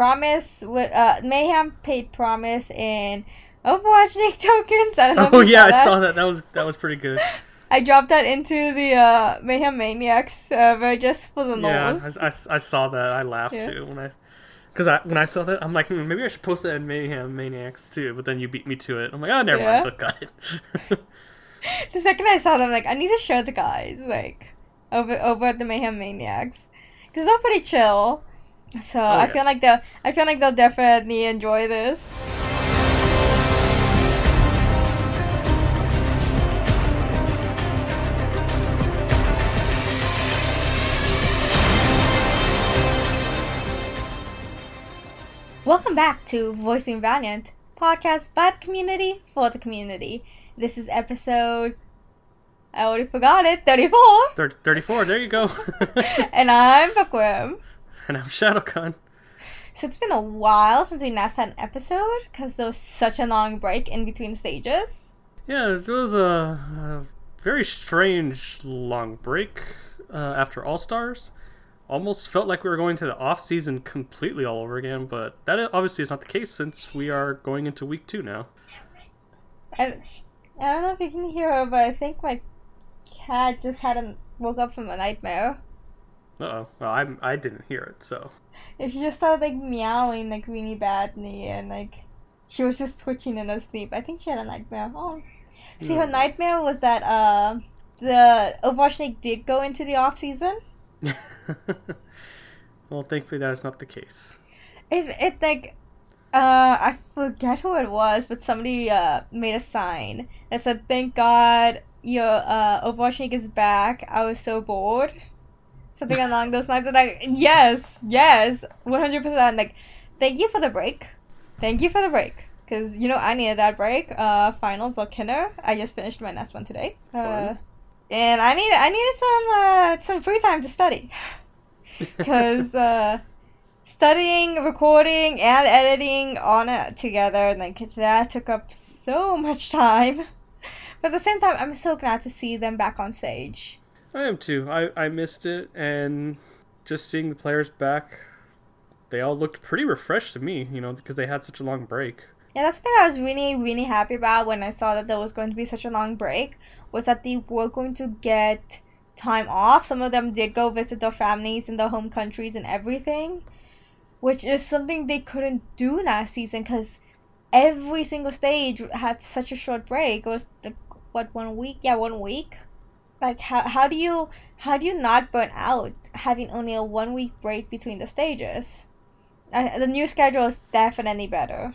Promise. with Uh, Mayhem paid Promise in Overwatch League tokens. I don't know. Oh yeah, I saw that. That was that was pretty good. I dropped that into the uh, Mayhem Maniacs server just for the Yeah, nose. I, I, I saw that. I laughed Yeah. too when I, because I when I saw that I'm like hmm, maybe I should post that in Mayhem Maniacs too. But then you beat me to it. I'm like oh never Yeah. mind. Got it. the second I saw them, like I need to show the guys like over over at the Mayhem Maniacs because they're pretty chill. So oh, I Oh, yeah. feel like they'll I feel like they'll definitely enjoy this. Welcome back to Voicing Valiant, podcast by the community for the community. This is episode I already forgot it, 34. Thir- Thirty-four. There you go. and I'm Bookworm. and I'm Shadowcon. So it's been a while since we last had an episode because there was such a long break in between stages. Yeah, it was a, a very strange long break uh, after All Stars. Almost felt like we were going to the off season completely all over again, but that obviously is not the case since we are going into week two now. I, I don't know if you can hear her, but I think my cat just had a woke up from a nightmare. Uh oh. Well, I I didn't hear it, so And she just started like meowing like really badly and like she was just twitching in her sleep. I think she had a nightmare. Oh. See, her nightmare was that uh, the Overwatch League did go into the off season. well, thankfully that is not the case. It it like uh I forget who it was, but somebody uh made a sign that said, "Thank God your uh Overwatch League is back. I was so bored." Something along those lines. And like, yes, yes, one hundred percent. Like, thank you for the break. Thank you for the break. Cause you know I needed that break. Uh, finals or Kinder. I just finished my last one today. Uh, and I need I needed some uh some free time to study because uh, studying, recording, and editing on it together, like that took up so much time. But at the same time, I'm so glad to see them back on stage. I am too. I I missed it, and just seeing the players back, they all looked pretty refreshed to me. You know, because they had such a long break. Yeah, that's the thing I was really, really happy about when I saw that there was going to be such a long break. Was that they were going to get time off. Some of them did go visit their families in their home countries and everything, which is something they couldn't do last season because every single stage had such a short break. It was like what one week? Yeah, one week. Like how how do you how do you not burn out having only a one week break between the stages? Uh, the new schedule is definitely better.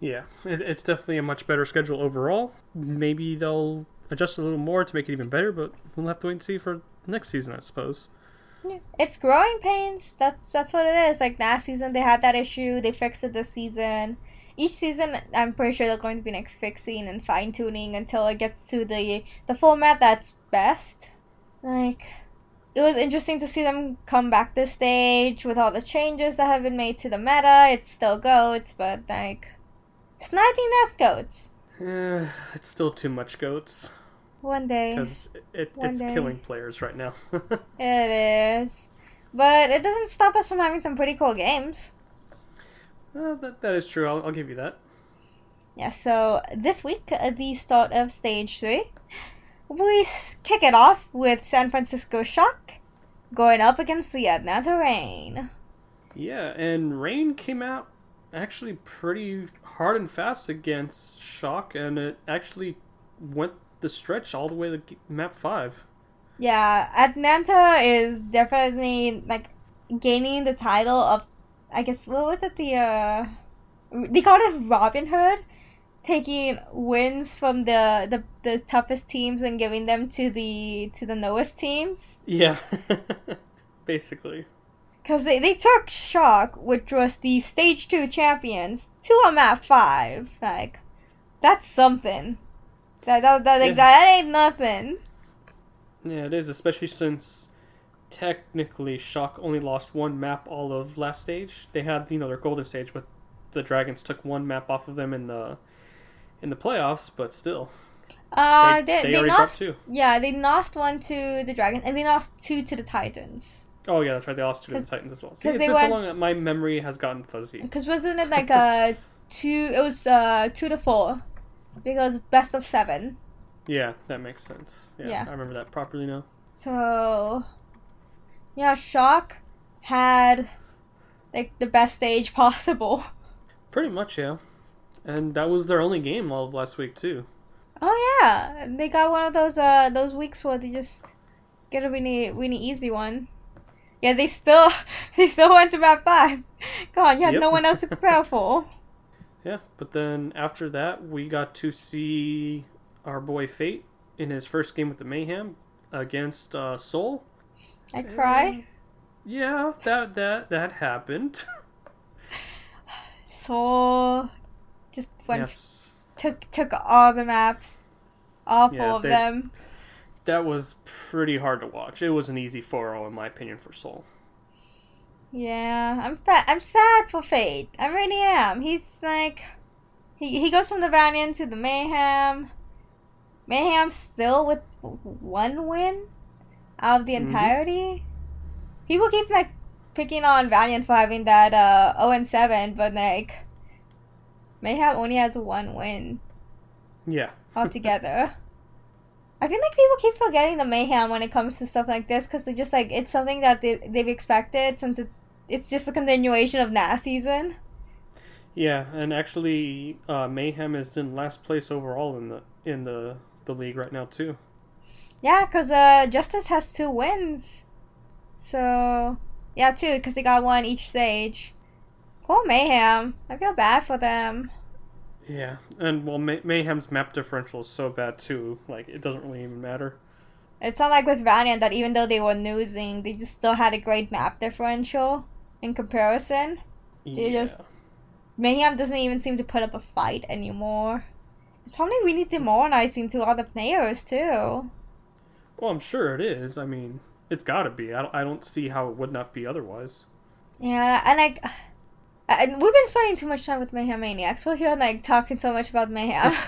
Yeah, it, it's definitely a much better schedule overall. Maybe they'll adjust a little more to make it even better, but we'll have to wait and see for next season, I suppose. Yeah. It's growing pains. That's that's what it is. Like last season, they had that issue. They fixed it this season. Each season, I'm pretty sure they're going to be like fixing and fine tuning until it gets to the the format that's best. Like, it was interesting to see them come back this stage with all the changes that have been made to the meta. It's still goats, but like, it's nothing less goats. Eh, it's still too much goats One day. because it, One it's day. killing players right now. It is. But it doesn't stop us from having some pretty cool games. Uh, that that is true. I'll, I'll give you that. Yeah, so this week, at the start of stage three, we kick it off with San Francisco Shock going up against the Atlanta Reign. Yeah, and Reign came out actually pretty hard and fast against Shock, and it actually went the stretch all the way to map five. Yeah, Atlanta is definitely like gaining the title of, I guess, what was it? The, uh, they called it Robin Hood. Taking wins from the, the the toughest teams and giving them to the to the lowest teams. Yeah, basically. Because they, they took Shock, which was the stage two champions, to a map five. Like, that's something. That, that, that, like, Yeah. that ain't nothing. Yeah, it is, especially since technically Shock only lost one map all of last stage. They had you know their golden stage, but the Dragons took one map off of them in the in the playoffs. But still, Uh, they, they, they, they, lost. two. Yeah, they lost one to the Dragons, and they lost two to the Titans. Oh yeah, that's right. They lost two to the Titans as well. See, it's been so went- long that my memory has gotten fuzzy. Because wasn't it like a two? It was uh two to four, because best of seven. Yeah, that makes sense. Yeah, Yeah. I remember that properly now. So, yeah, Shock had like the best stage possible. Pretty much, yeah. And that was their only game all of last week too. Oh yeah, they got one of those uh those weeks where they just get a really really easy one. Yeah, they still they still went to map five. Come on, you had Yep. no one else to prepare for. Yeah, but then after that, we got to see our boy Fate in his first game with the Mayhem against uh, Seoul. I cry. Mm. Yeah, that that that happened. So just went yes, took took all the maps, all four Yeah, of they- them. that was pretty hard to watch. It was an easy 4-0 in my opinion for Seoul. Yeah, I'm fa- I'm sad for Fate. I really am. He's like, he he goes from the Valiant to the Mayhem. Mayhem still with one win of the Mhm. entirety. People keep like picking on Valiant for having that uh 0 and 7, but like Mayhem only has one win Yeah, altogether. I feel like people keep forgetting the mayhem when it comes to stuff like this because it's just like it's something that they, they've expected since it's it's just a continuation of last season. yeah, and actually, uh, Mayhem is in last place overall in the in the the league right now too. Yeah, because uh, Justice has two wins, so yeah, two because they got one each stage. Poor mayhem. I feel bad for them. Yeah, and well, May- Mayhem's map differential is so bad too. Like it doesn't really even matter. It's not like with Valiant that even though they were losing, they just still had a great map differential in comparison. Yeah, just- Mayhem doesn't even seem to put up a fight anymore. It's probably really demoralizing to other players too. Well, I'm sure it is. I mean, it's got to be. I don't, I don't see how it would not be otherwise. Yeah, and like, and we've been spending too much time with Mayhem Maniacs. We're here like talking so much about Mayhem.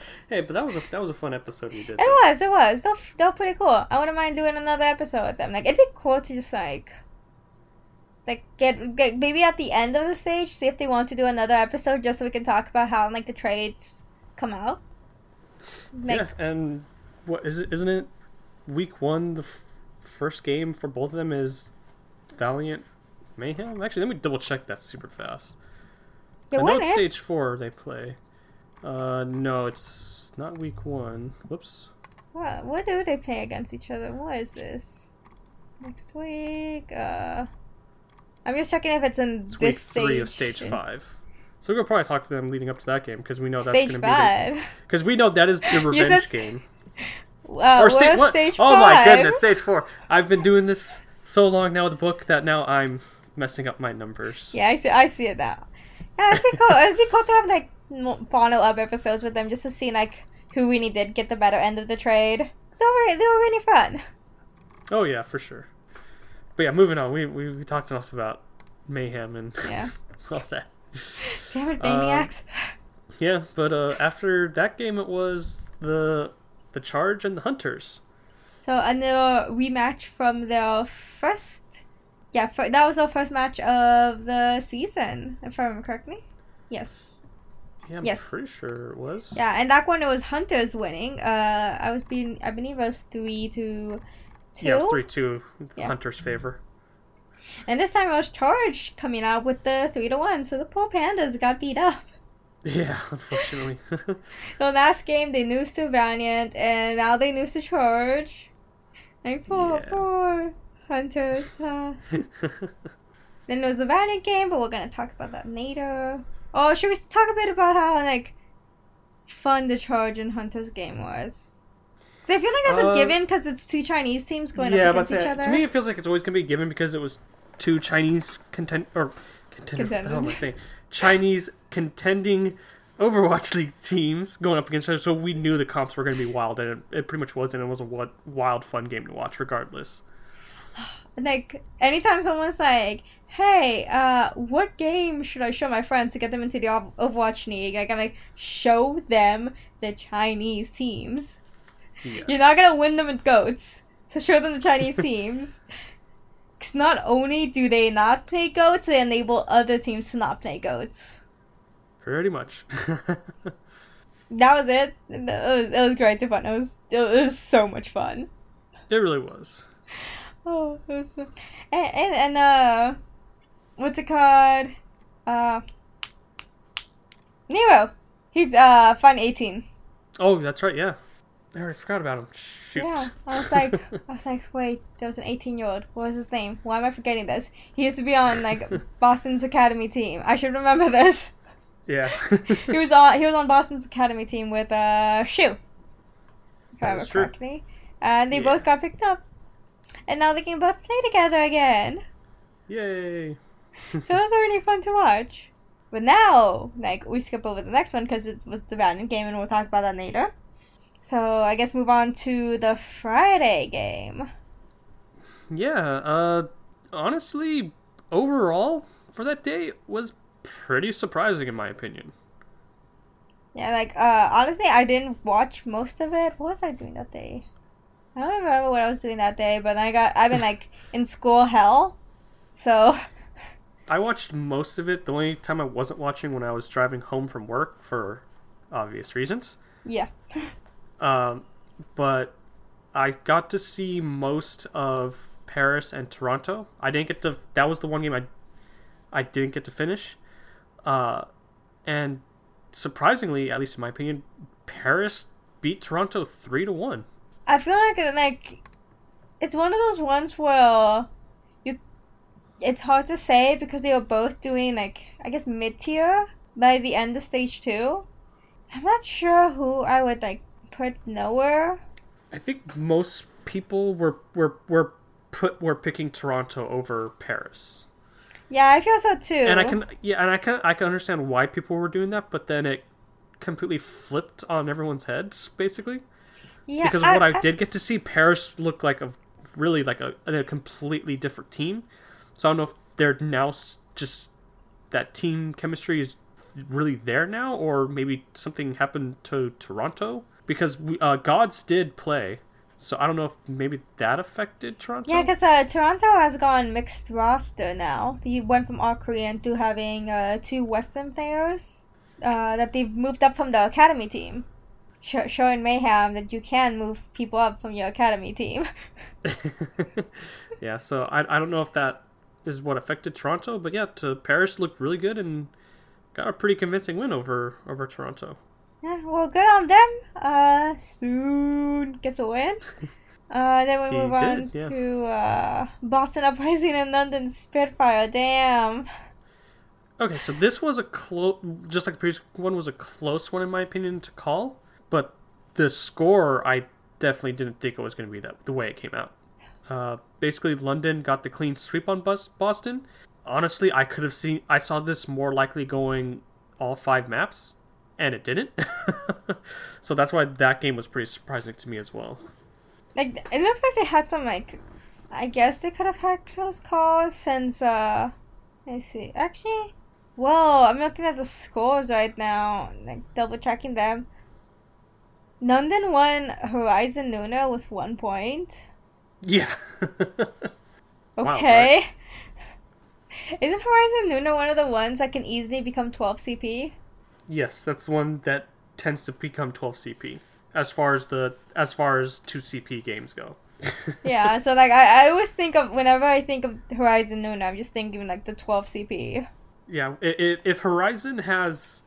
hey, but that was a that was a fun episode we did. it was, it was. They're they're pretty cool. I wouldn't mind doing another episode with them. Like, it'd be cool to just like. Like get, get maybe at the end of the stage, see if they want to do another episode just so we can talk about how like the trades come out. Like yeah, and what is it? Isn't it week one? The f- first game for both of them is Valiant Mayhem. Actually, let me double check that super fast. Yeah, I know it's stage four they play. Uh, no, it's not week one. Whoops. What what do they play against each other? What is this? Next week, uh I'm just checking if it's in It's week this three of stage. five. So we'll probably talk to them leading up to that game because we know that's going to be five. because we know that is the revenge said- game. Uh, or sta- what? stage oh five? my goodness, stage four. I've been doing this so long now with the book that now I'm messing up my numbers. Yeah, I see. I see it now. Yeah, it'd be cool. it'd be cool to have like follow up episodes with them just to see like who really did get the better end of the trade. So they were, really fun. Oh yeah, for sure. But yeah, moving on. We we, we talked enough about mayhem and Yeah. all that. Damn it, Um, maniacs! Yeah, but uh, after that game, it was the the charge and the hunters. So a little rematch from their first. Yeah, fir- that was our first match of the season, if I remember correctly. Yes. Yeah, I'm Yes. pretty sure it was. Yeah, and that one it was Hunters winning. Uh, I was being, I believe it was three to two. Yeah, it was three two Yeah. hunters' favor. And this time it was Charge coming out with the three to one. So the poor pandas got beat up. Yeah, unfortunately. The last game they lose to Valiant, and now they lose to Charge. Like poor, Yeah. poor Hunters. Uh. Then there was a Valiant game, but we're gonna talk about that later. Oh, should we talk a bit about how like fun the Charge and Hunters game was? I feel like that's Uh, a given because it's two Chinese teams going yeah, up against each other. to me, it feels like it's always gonna be given because it was two Chinese content or contenders. What the hell am I saying? Chinese contending Overwatch League teams going up against each other, so we knew the comps were gonna be wild, and it, it pretty much was, and it was a wild, fun game to watch, regardless. like anytime someone's like, "Hey, uh, what game should I show my friends to get them into the Overwatch League?" Like, I'm like, show them the Chinese teams. Yes. You're not gonna win them with goats, so show them the Chinese teams. 'Cause not only do they not play goats, they enable other teams to not play goats. Pretty much. That was it. It was, it was great to fun. It was it was so much fun. it really was. Oh, it was so... and, and and uh, what's it called? Uh, Nero. He's uh fun eighteen. Oh, that's right. Yeah, I already forgot about him. Shoot. Yeah, I was like, I was like, wait, there was an eighteen-year-old. What was his name? Why am I forgetting this? He used to be on like Boston's academy team. I should remember this. Yeah. He was on. He was on Boston's academy team with uh Shu. If I remember correctly, and they Yeah. both got picked up, and now they can both play together again. Yay. so it was really fun to watch. But now, like, we skip over the next one because it was the random game, and we'll talk about that later. So I guess move on to the Friday game. Yeah. Uh, honestly, overall for that day was pretty surprising in my opinion. Yeah, like, uh, honestly, I didn't watch most of it. What was I doing that day? I don't remember what I was doing that day, but I got, I've been, like, in school hell. So, I watched most of it. The only time I wasn't watching when I was driving home from work for obvious reasons. yeah. Um, but I got to see most of Paris and Toronto. I didn't get to. That was the one game I I didn't get to finish. Uh, and surprisingly, at least in my opinion, Paris beat Toronto three to one. I feel like, like, it's one of those ones where you, it's hard to say because they were both doing, like, I guess mid tier by the end of stage two. I'm not sure who I would, like, put nowhere. I think most people were were were put were picking Toronto over Paris. Yeah, I feel so too. and I can yeah, and I can I can understand why people were doing that, but then it completely flipped on everyone's heads, basically. yeah, because what I, did get to see, Paris looked like a really like a, a completely different team. So I don't know if they're now just that team chemistry is really there now, or maybe something happened to Toronto because we, uh, Gods did play. So I don't know if maybe that affected Toronto. Yeah, because uh, Toronto has gone mixed roster now. They went from all Korean to having uh, two Western players uh, that they've moved up from the academy team. Sh- showing mayhem that you can move people up from your academy team. yeah, so I, I don't know if that is what affected Toronto, but yeah, to Paris looked really good and got a pretty convincing win over over Toronto. Yeah, well, good on them. Uh, soon gets a win. Uh, then we He move on did, yeah. to uh, Boston Uprising and London Spitfire. Damn. Okay, so this was a close, just like the previous one was a close one in my opinion to call, but the score I definitely didn't think it was going to be that the way it came out. Uh, basically, London got the clean sweep on Bus- Boston. Honestly, I could have seen, I saw this more likely going all five maps, and it didn't. so that's why that game was pretty surprising to me as well. like it looks like they had some like I guess they could have had close calls since uh let me see. Actually whoa, I'm looking at the scores right now, like double checking them. London won Horizon Luna with one point. Yeah. Wow, Okay. Isn't Horizon Luna one of the ones that can easily become 12 CP? Yes, that's the one that tends to become 12 CP as far as the as far as 2 CP games go. yeah, so like I, I always think of whenever I think of Horizon Luna, I'm just thinking like the 12 CP. Yeah, i i if Horizon has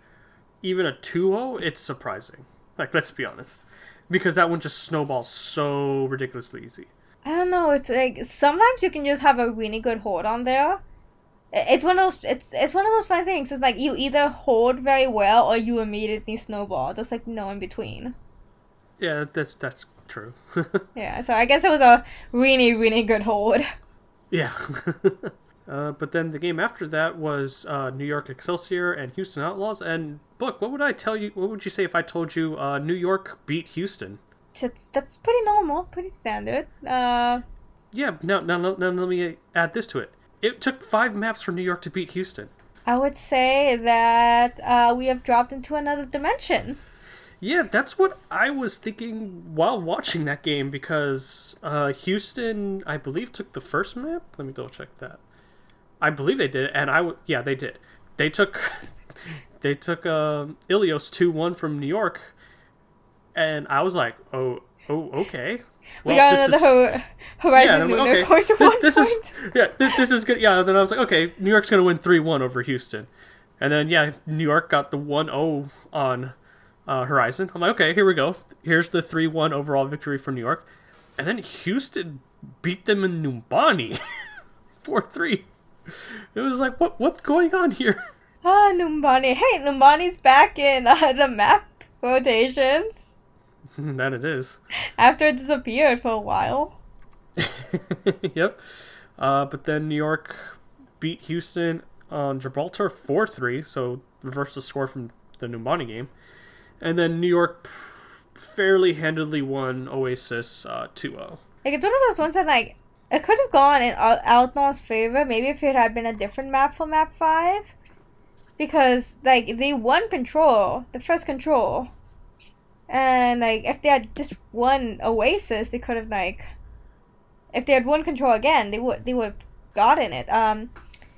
even a 2-0, it's surprising. Like let's be honest. Because that one just snowballs so ridiculously easy. I don't know. It's like sometimes you can just have a really good hold on there. It's one of those. It's it's one of those fun things. It's like you either hold very well or you immediately snowball. There's like no in between. Yeah, that's that's true. Yeah. So I guess it was a really really good hold. yeah. uh, but then the game after that was uh, New York Excelsior and Houston Outlaws. And book, what would I tell you? What would you say if I told you uh, New York beat Houston? That's that's pretty normal, pretty standard. Uh, Yeah. Now, now, now, now let me add this to it. It took five maps for New York to beat Houston. I would say that uh, we have dropped into another dimension. Yeah, that's what I was thinking while watching that game because uh, Houston, I believe, took the first map. Let me double check that. I believe they did, and I w- yeah they did. They took they took uh, Ilios two one from New York, and I was like, oh oh okay. We got another ho- Horizon Lunar like, okay, this, one this is yeah, this, this is good. Yeah, then I was like, okay, New York's gonna win three one over Houston, and then yeah, New York got the 1-0 on uh, Horizon. I'm like, okay, here we go. Here's the three one overall victory for New York, and then Houston beat them in Numbani, four three. It was like, what what's going on here? Ah, Numbani. Hey, Numbani's back in uh, the map rotations that it is. after it disappeared for a while. yep. Uh, but then New York beat Houston on Gibraltar 4 3, so reversed the score from the Numbani game. And then New York fairly handedly won Oasis uh, 2 0. Like it's one of those ones that like it could have gone in Al- Altnor's favor. Maybe if it had been a different map for map five, because like they won control, the first control, and like if they had just won Oasis, they could have like, if they had won control again, they would they would have gotten it. Um,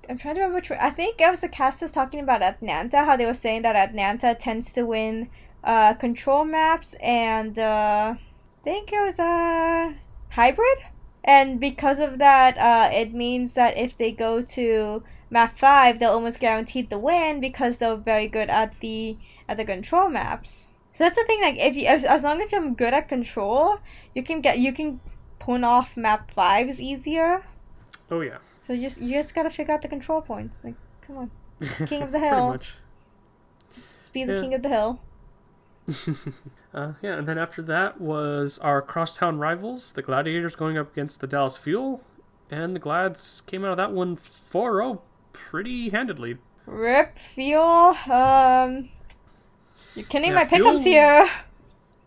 I'm trying to remember which. I think it was the cast was talking about Atlanta, how they were saying that Atlanta tends to win uh control maps, and uh, I think it was uh hybrid and because of that uh, it means that if they go to map 5 they'll almost guaranteed the win because they're very good at the at the control maps so that's the thing like if you as, as long as you're good at control you can get you can pull off map 5s easier Oh, yeah. so you just you just gotta figure out the control points like come on King of the hill. much. just be the Yeah. king of the hill Uh, yeah, and then after that was our crosstown rivals, the Gladiators going up against the Dallas Fuel, and the Glads came out of that one 4 0 pretty handedly. rip fuel um you're killing Yeah, my pickups Fuel- here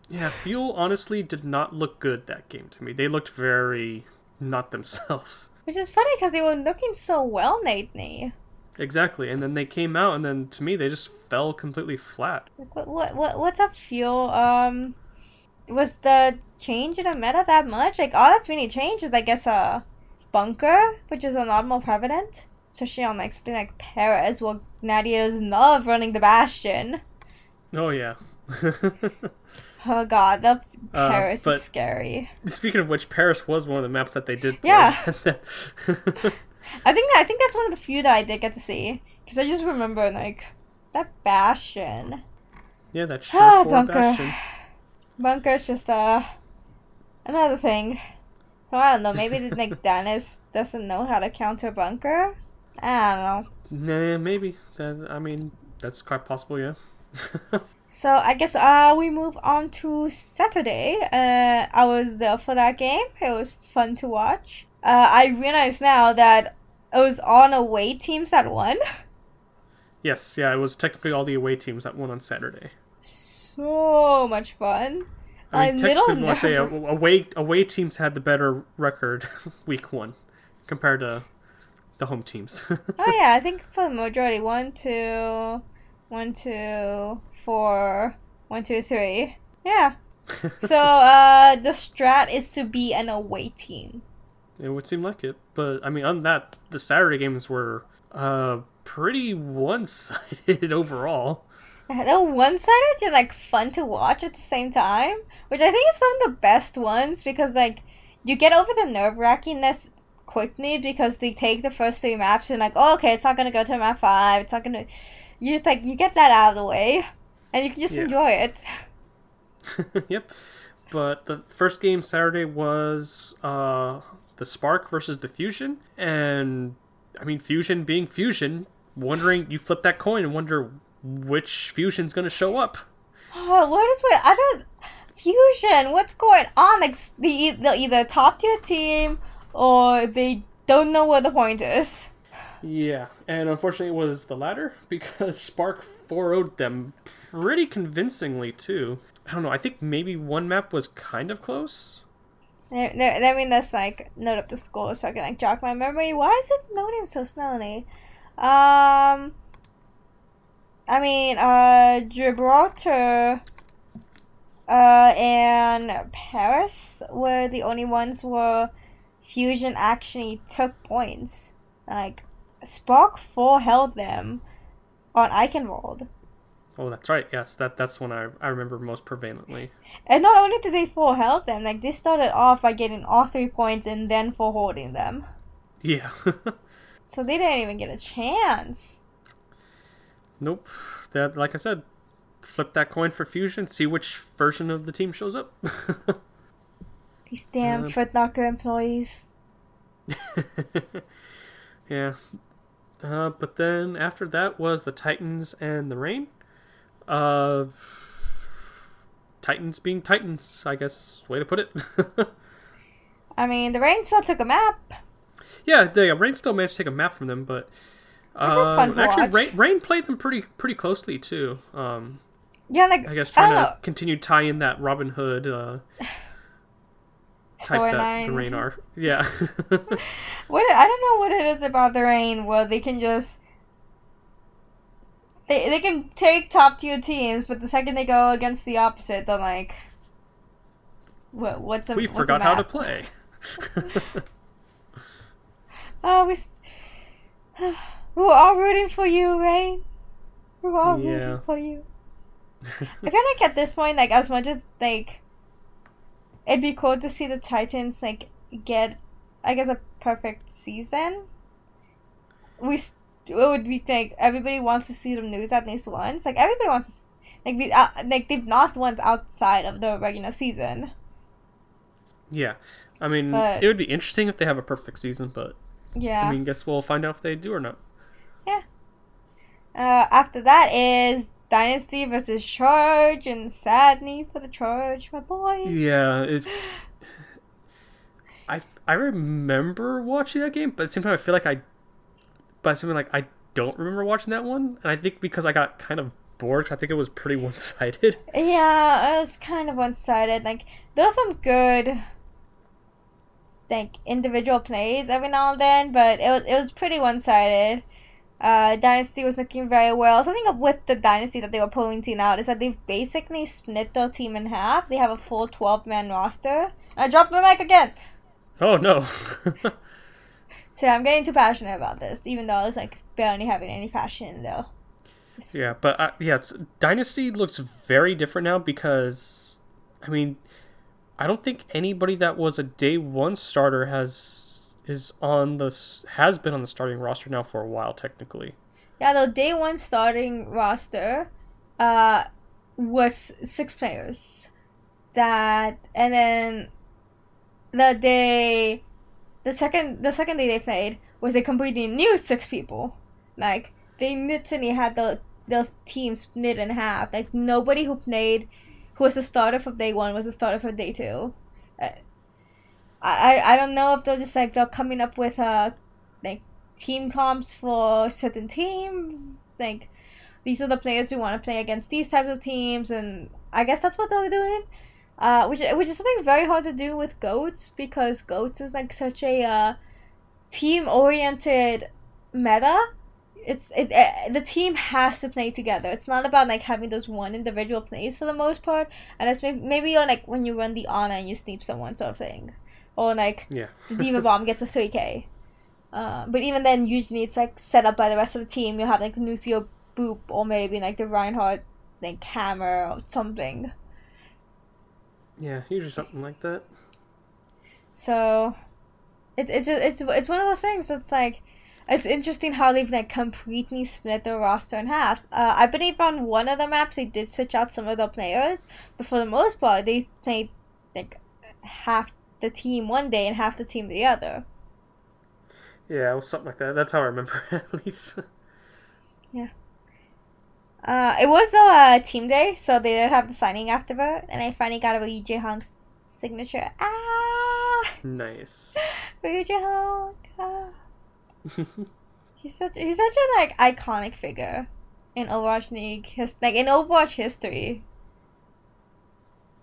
Yeah, Fuel honestly did not look good that game to me. They looked very not themselves. Which is funny because they were looking so well lately. Exactly, and then they came out, and then to me, they just fell completely flat. Like, what, what, what, what's up, Fuel? Um, was the change in the meta that much? Like, all that's really changed is, I guess, a bunker, which is a lot more prevalent, especially on like something like Paris, where Gladiators love running the Bastion. Oh, yeah. Oh God, the Uh, Paris but- is scary. Speaking of which, Paris was one of the maps that they did. play. Yeah. I think that I think that's one of the few that I did get to see because I just remember like that Bastion. yeah, that Ah, sharp four bunker. bastion. Bunker's just uh another thing. So I don't know. Maybe like Dennis doesn't know how to counter bunker. I don't know. Nah, maybe. That, I mean, that's quite possible, yeah. So I guess uh we move on to Saturday. Uh, I was there for that game. It was fun to watch. Uh, I realize now that it was on away teams that won. yes, yeah, it was technically all the away teams that won on Saturday. So much fun. I mean, little technically, I say away away teams had the better record week one compared to the home teams. Oh yeah, I think for the majority, one, two, one, two, four, one, two, three. Yeah. So uh, the strat is to be an away team. it would seem like it, but I mean, on that, the Saturday games were uh pretty one sided overall. They're one-sided yet like fun to watch at the same time, which I think is some of the best ones because like you get over the nerve wrackiness quickly because they take the first three maps and like, oh, okay, it's not gonna go to map five. It's not gonna. You just like you get that out of the way, and you can just Yeah. enjoy it. yep. But the first game Saturday was uh, the Spark versus the Fusion, and I mean Fusion being Fusion, wondering you flip that coin and wonder which Fusion's gonna show up. Oh, what is what I don't fusion? What's going on? Like s- they e- they're either top tier team or they don't know where the point is. Yeah, and unfortunately it was the latter because Spark 4 them pretty convincingly too. I don't know. I think maybe one map was kind of close. There, there, let me just like note up the score so I can like jog my memory. Why is it loading so slowly? Um, I mean, uh, Gibraltar uh, and Paris were the only ones where Fusion actually took points. Like Spark Four held them on Eichenwalde. Oh, that's right. Yes, that that's one I I remember most prevalently. And not only did they full held them, like they started off by getting all three points and then full holding them. Yeah. So they didn't even get a chance. nope. That like I said, flip that coin for Fusion, see which version of the team shows up. These damn uh, Foot Locker employees. yeah. Uh, but then after that was the Titans and the Reign. Uh, Titans being Titans, I guess. Way to put it. I mean, the Reign still took a map. yeah, the Reign still managed to take a map from them, but um, actually. Reign, Reign played them pretty pretty closely too. Um, Yeah, like I guess trying don't to know. continue tie in that Robin Hood uh, type that storyline. the Reign are. Yeah. What I don't know what it is about the Reign Well, they can just they they can take top tier teams, but the second they go against the opposite, they're like, what what's a we what's a forgot how to play. Oh, we. s- We're all rooting for you, Reign. We're all Yeah. rooting for you. I feel like at this point, like as much as like, it'd be cool to see the Titans like get, I guess, a perfect season. We s- it would be like everybody wants to see them lose at least once. Like everybody wants to, like be uh, like they've lost once outside of the regular season. yeah. I mean, But- it would be interesting if they have a perfect season, but Yeah. I mean, guess we'll find out if they do or not. Yeah. Uh, after that is Dynasty versus Charge, and sadly for the Charge, my boys. Yeah, it. I I remember watching that game, but at the same time, I feel like I, but something like I don't remember watching that one, and I think because I got kind of bored, I think it was pretty one sided. Yeah, it was kind of one sided. Like, there were some good, like, individual plays every now and then, but it was, it was pretty one sided. Uh, Dynasty was looking very well. Something up with the Dynasty that they were pointing out is that they've basically split their team in half. They have a full 12 man roster. I dropped my mic again! Oh no. So I'm getting too passionate about this, even though I was like barely having any passion though. It's- Yeah, but uh, yeah, it's, Dynasty looks very different now because, I mean, I don't think anybody that was a day one starter has is on the has been on the starting roster now for a while technically. Yeah, the day one starting roster uh was six players. That and then the day the second the second day they played was a completely new six people. Like they literally had the the team split in half. Like nobody who played who was a starter for day one was a starter for day two. Uh, I, I don't know if they're just like they're coming up with uh like team comps for certain teams. Like these are the players we want to play against these types of teams, and I guess that's what they're doing. Uh, which which is something very hard to do with goats because goats is like such a uh, team oriented meta. It's it uh, the team has to play together. It's not about like having those one individual plays for the most part, and it's maybe maybe like when you run the honor and you sneak someone sort of thing, or like Yeah. the D.Va Bomb gets a 3k. Uh, but even then, usually it's like set up by the rest of the team. You'll have like the Lúcio Boop or maybe like the Reinhardt like Hammer or something. Yeah, usually something like that. So, it, it's it's it's one of those things. It's like it's interesting how they've like completely split their roster in half. Uh, I believe on one of the maps they did switch out some of the players, but for the most part they played like half the team one day and half the team the other. Yeah, it was something like that. That's how I remember it, at least. Uh, it was the uh, team day, so they did have the signing after afterward, and I finally got a Ryu Hong's signature. Ah, nice. Ryu Hong. Ah. He's such he's such a like iconic figure in Overwatch League, his like in Overwatch history.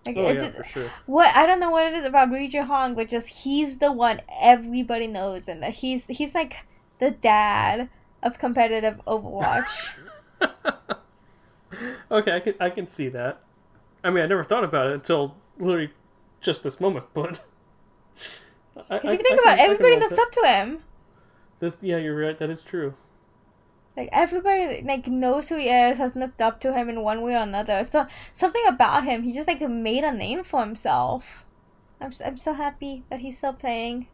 Like Oh it's yeah, for sure. what I don't know what it is about Ryu Hong, but just he's the one everybody knows, and he's he's like the dad of competitive Overwatch. okay, I can I can see that. I mean, I never thought about it until literally just this moment, but. Because if you think about it, everybody looks up to him. This, yeah, you're right. That is true. Like everybody like knows who he is, has looked up to him in one way or another. So something about him, he just like made a name for himself. I'm I'm so happy that he's still playing.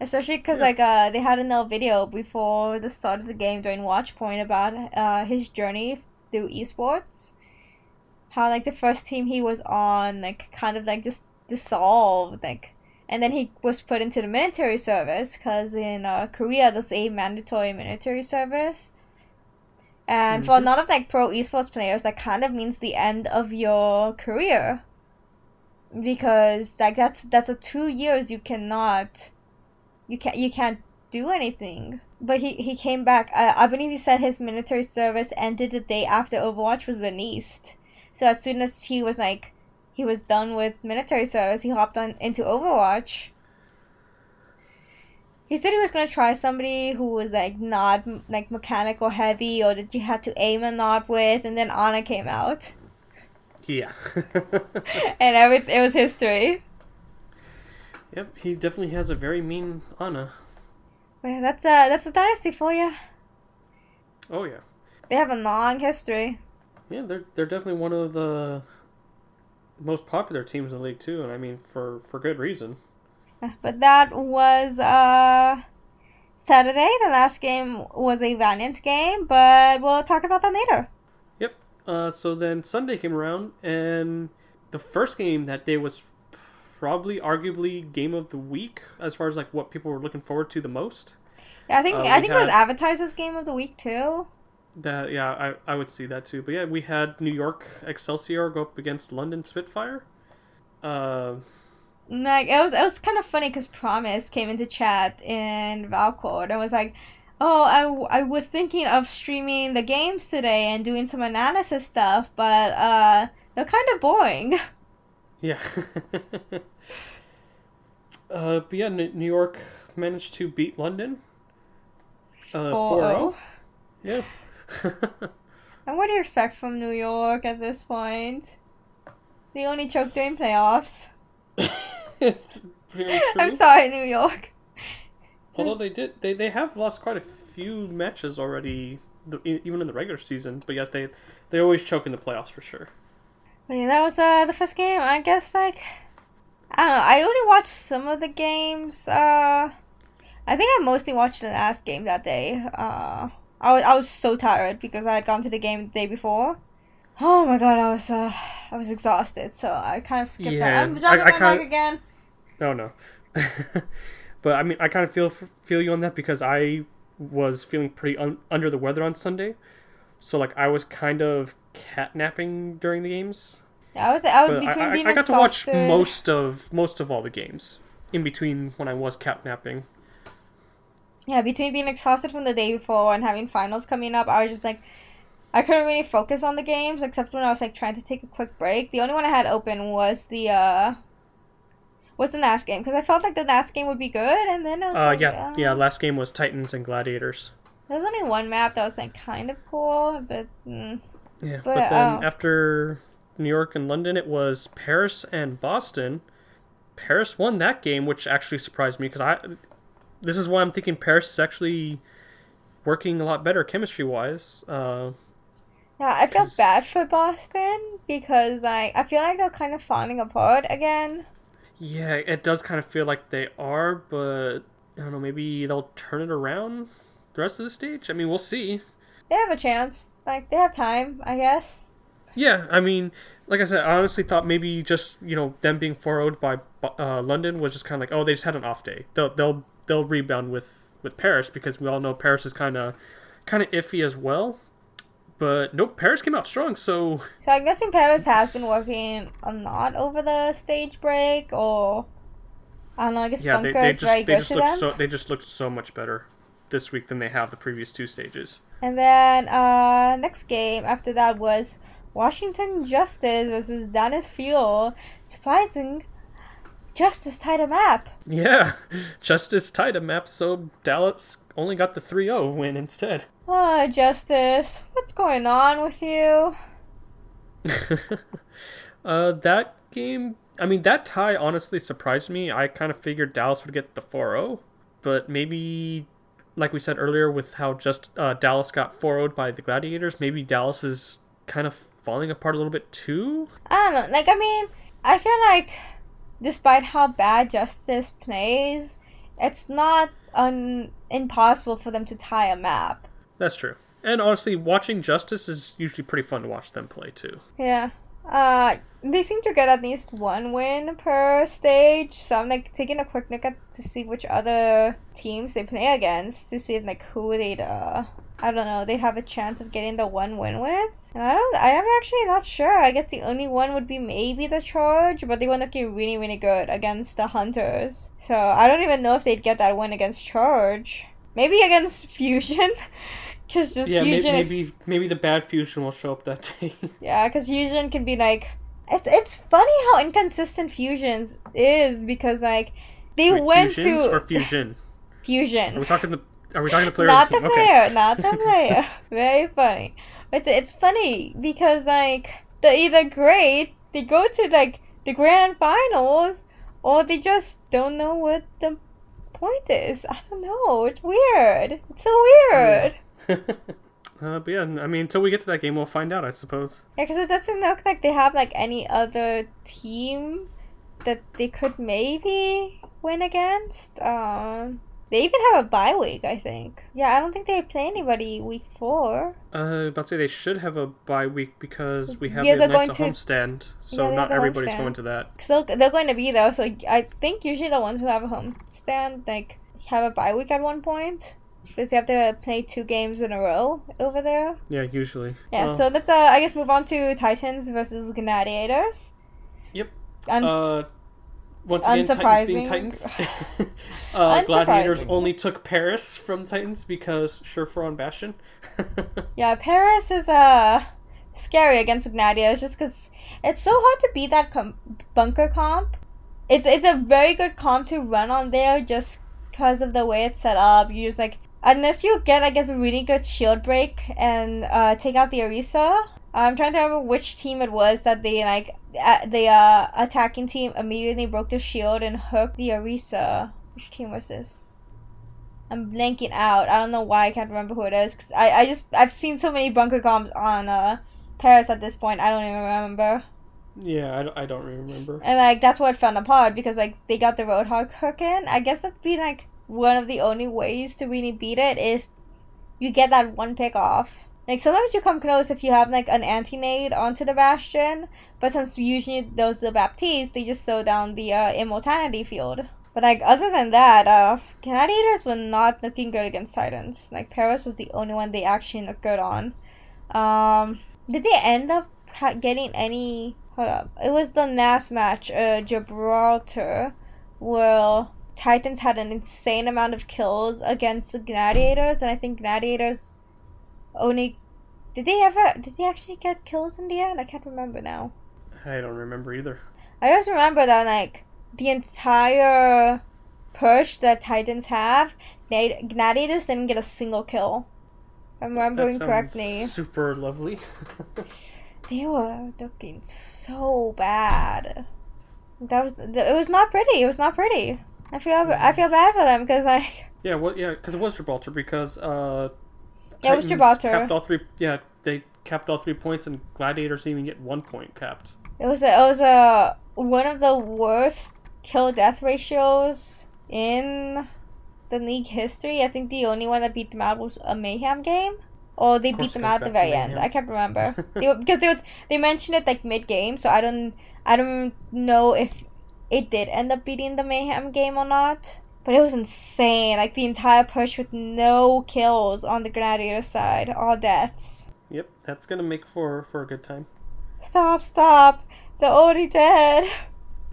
Especially because yeah. like uh they had another video before the start of the game during Watch Point about uh his journey through esports. How like the first team he was on like kind of like just dissolved like and then he was put into the military service because in uh, Korea there's a mandatory military service. And mm-hmm. for a lot of like pro esports players, that kind of means the end of your career, because like that's that's a two years you cannot, you can't you can't do anything. But he he came back. I, I believe he said his military service ended the day after Overwatch was released. So as soon as he was like he was done with military service, he hopped on into Overwatch. He said he was gonna try somebody who was like not like mechanical heavy or that you had to aim a lot with, and then Ana came out. Yeah. and every it was history. Yep, he definitely has a very mean Ana. Well, that's a that's a dynasty for you. Oh yeah. They have a long history. Yeah, they're they're definitely one of the most popular teams in the league too, and I mean for for good reason. But that was uh Saturday. The last game was a Valiant game, but we'll talk about that later. Yep. Uh, so then Sunday came around, and the first game that day was probably arguably game of the week as far as like what people were looking forward to the most. Yeah, I think uh, I think had... it was advertised as game of the week too. That yeah, I, I would see that too. But yeah, we had New York Excelsior go up against London Spitfire. Uh, like it was it was kind of funny because Promise came into chat in Valcourt and was like, "Oh, I, I was thinking of streaming the games today and doing some analysis stuff, but uh, they're kind of boring." Yeah. uh, but yeah, New York managed to beat London. Uh, 4-0. Yeah. and what do you expect from New York at this point? They only choked during playoffs. I'm sorry, New York. Although they did, they, they have lost quite a few matches already, even in the regular season. But yes, they they always choke in the playoffs for sure. But yeah, that was uh, the first game. I guess like I don't know. I only watched some of the games. Uh, I think I mostly watched the last game that day. Uh, I was, I was so tired because I had gone to the game the day before. Oh my god, I was uh, I was exhausted, so I kind of skipped yeah, that. I'm dropping I, I kinda, again. Oh no, but I mean, I kind of feel feel you on that because I was feeling pretty un- under the weather on Sunday, so like I was kind of catnapping during the games. Yeah, I was I was between I, being I, I got exhausted. to watch most of most of all the games in between when I was catnapping yeah, between being exhausted from the day before and having finals coming up, I was just like, I couldn't really focus on the games except when I was like trying to take a quick break. The only one I had open was the uh, was the last game because I felt like the last game would be good, and then it was uh, like, yeah, uh, yeah. Last game was Titans and Gladiators. There was only one map that was like kind of cool, but mm. yeah. But, but then oh. after New York and London, it was Paris and Boston. Paris won that game, which actually surprised me because I this is why I'm thinking Paris is actually working a lot better chemistry wise. Uh, yeah, I feel bad for Boston because like I feel like they're kind of falling apart again. Yeah, it does kind of feel like they are, but I don't know. Maybe they'll turn it around the rest of the stage. I mean, we'll see. They have a chance. Like they have time, I guess. Yeah, I mean, like I said, I honestly thought maybe just you know them being 4 by uh, London was just kind of like, oh, they just had an off day. They'll they'll they'll rebound with with Paris because we all know Paris is kind of kind of iffy as well. But nope, Paris came out strong. So so I'm guessing Paris has been working a lot over the stage break, or I don't know. I guess yeah, Bunker they, they is just, very they good just to look them. so they just looked so much better this week than they have the previous two stages. And then uh next game after that was Washington Justice versus Dallas Fuel. Surprising Justice tied a map. Yeah, Justice tied a map, so Dallas only got the 3 0 win instead. Oh, Justice, what's going on with you? uh, that game, I mean, that tie honestly surprised me. I kind of figured Dallas would get the 4 0, but maybe, like we said earlier, with how just uh, Dallas got 4 0'd by the Gladiators, maybe Dallas is kind of falling apart a little bit too. I don't know. Like, I mean, I feel like despite how bad Justice plays, it's not un- impossible for them to tie a map. That's true. And honestly, watching Justice is usually pretty fun to watch them play too. Yeah. Uh, they seem to get at least one win per stage. So I'm like taking a quick look at to see which other teams they play against to see like who they'd uh I don't know they'd have a chance of getting the one win with. And I don't I am actually not sure. I guess the only one would be maybe the Charge, but they were looking really really good against the Hunters. So I don't even know if they'd get that win against Charge. Maybe against Fusion. just just yeah, may- Fusion is maybe maybe the bad fusion will show up that day. yeah, because fusion can be like it's it's funny how inconsistent fusions is because like they Wait, went fusions to or fusion? Are fusion, we talking the? Are we talking the player? not the the player, not the player. Very funny. It's it's funny because like they're either great, they go to like the grand finals, or they just don't know what the point is. I don't know. It's weird. It's so weird. uh, but yeah, I mean, until we get to that game, we'll find out, I suppose. Yeah, because it doesn't look like they have like any other team that they could maybe win against. Um, they even have a bye week, I think. Yeah, I don't think they play anybody week four. Uh, about to say they should have a bye week because we have Yes, the Atlanta homestand, so Yeah, not everybody's homestand. going to that. So they're going to be there. So I think usually the ones who have a home stand like have a bye week at one point because they have to play two games in a row over there. Yeah, usually. Yeah. Well, so let's uh, I guess move on to Titans versus Gladiators. Yep. And Uh, once again, Titans being Titans. uh, Gladiators only took Paris from Titans because Surefour on Bastion. Yeah, Paris is uh scary against Gladiators just because it's so hard to beat that com- bunker comp. It's it's a very good comp to run on there just because of the way it's set up. You just like unless you get I guess a really good shield break and uh, take out the Orisa. I'm trying to remember which team it was that they like uh, the uh, attacking team immediately broke the shield and hooked the Orisa. Which team was this? I'm blanking out. I don't know why I can't remember who it is. Cause I, I just I've seen so many bunker comps on uh Paris at this point. I don't even remember. yeah, I, don't- I don't remember. And like that's what fell apart because like they got the Roadhog hook in. I guess that'd be like one of the only ways to really beat it is you get that one pick off. Like sometimes you come close if you have like an anti nade onto the bastion, but since usually those are the Baptiste, they just slow down the uh, immortality field. But like other than that, uh, Gladiators were not looking good against Titans. Like Paris was the only one they actually looked good on. Um, did they end up ha- getting any? Hold up, it was the last match, uh, Gibraltar, where Titans had an insane amount of kills against the Gladiators, and I think Gladiators only. Did they ever? Did they actually get kills in the end? I can't remember now. I don't remember either. I just remember that like the entire push that Titans have, Gladi- Gladiators didn't get a single kill. If I'm remembering correctly. Super lovely. They were looking so bad. That was it. Was not pretty. It was not pretty. I feel I feel bad for them because like yeah, well, yeah, because it was Gibraltar because uh, Yeah, it was Titans Gibraltar. Capped all three. Yeah, they capped all three points, and Gladiators didn't even get one point capped. it was a, it was a one of the worst kill death ratios in the league history. I think the only one that beat them out was a mayhem game. Or they beat them out at the very end. I can't remember they because they was, they mentioned it like mid game, so I don't I don't know if it did end up beating the mayhem game or not. But it was insane. Like the entire push with no kills on the gladiator side, all deaths. Yep, that's gonna make for for a good time. Stop! Stop! They're already dead.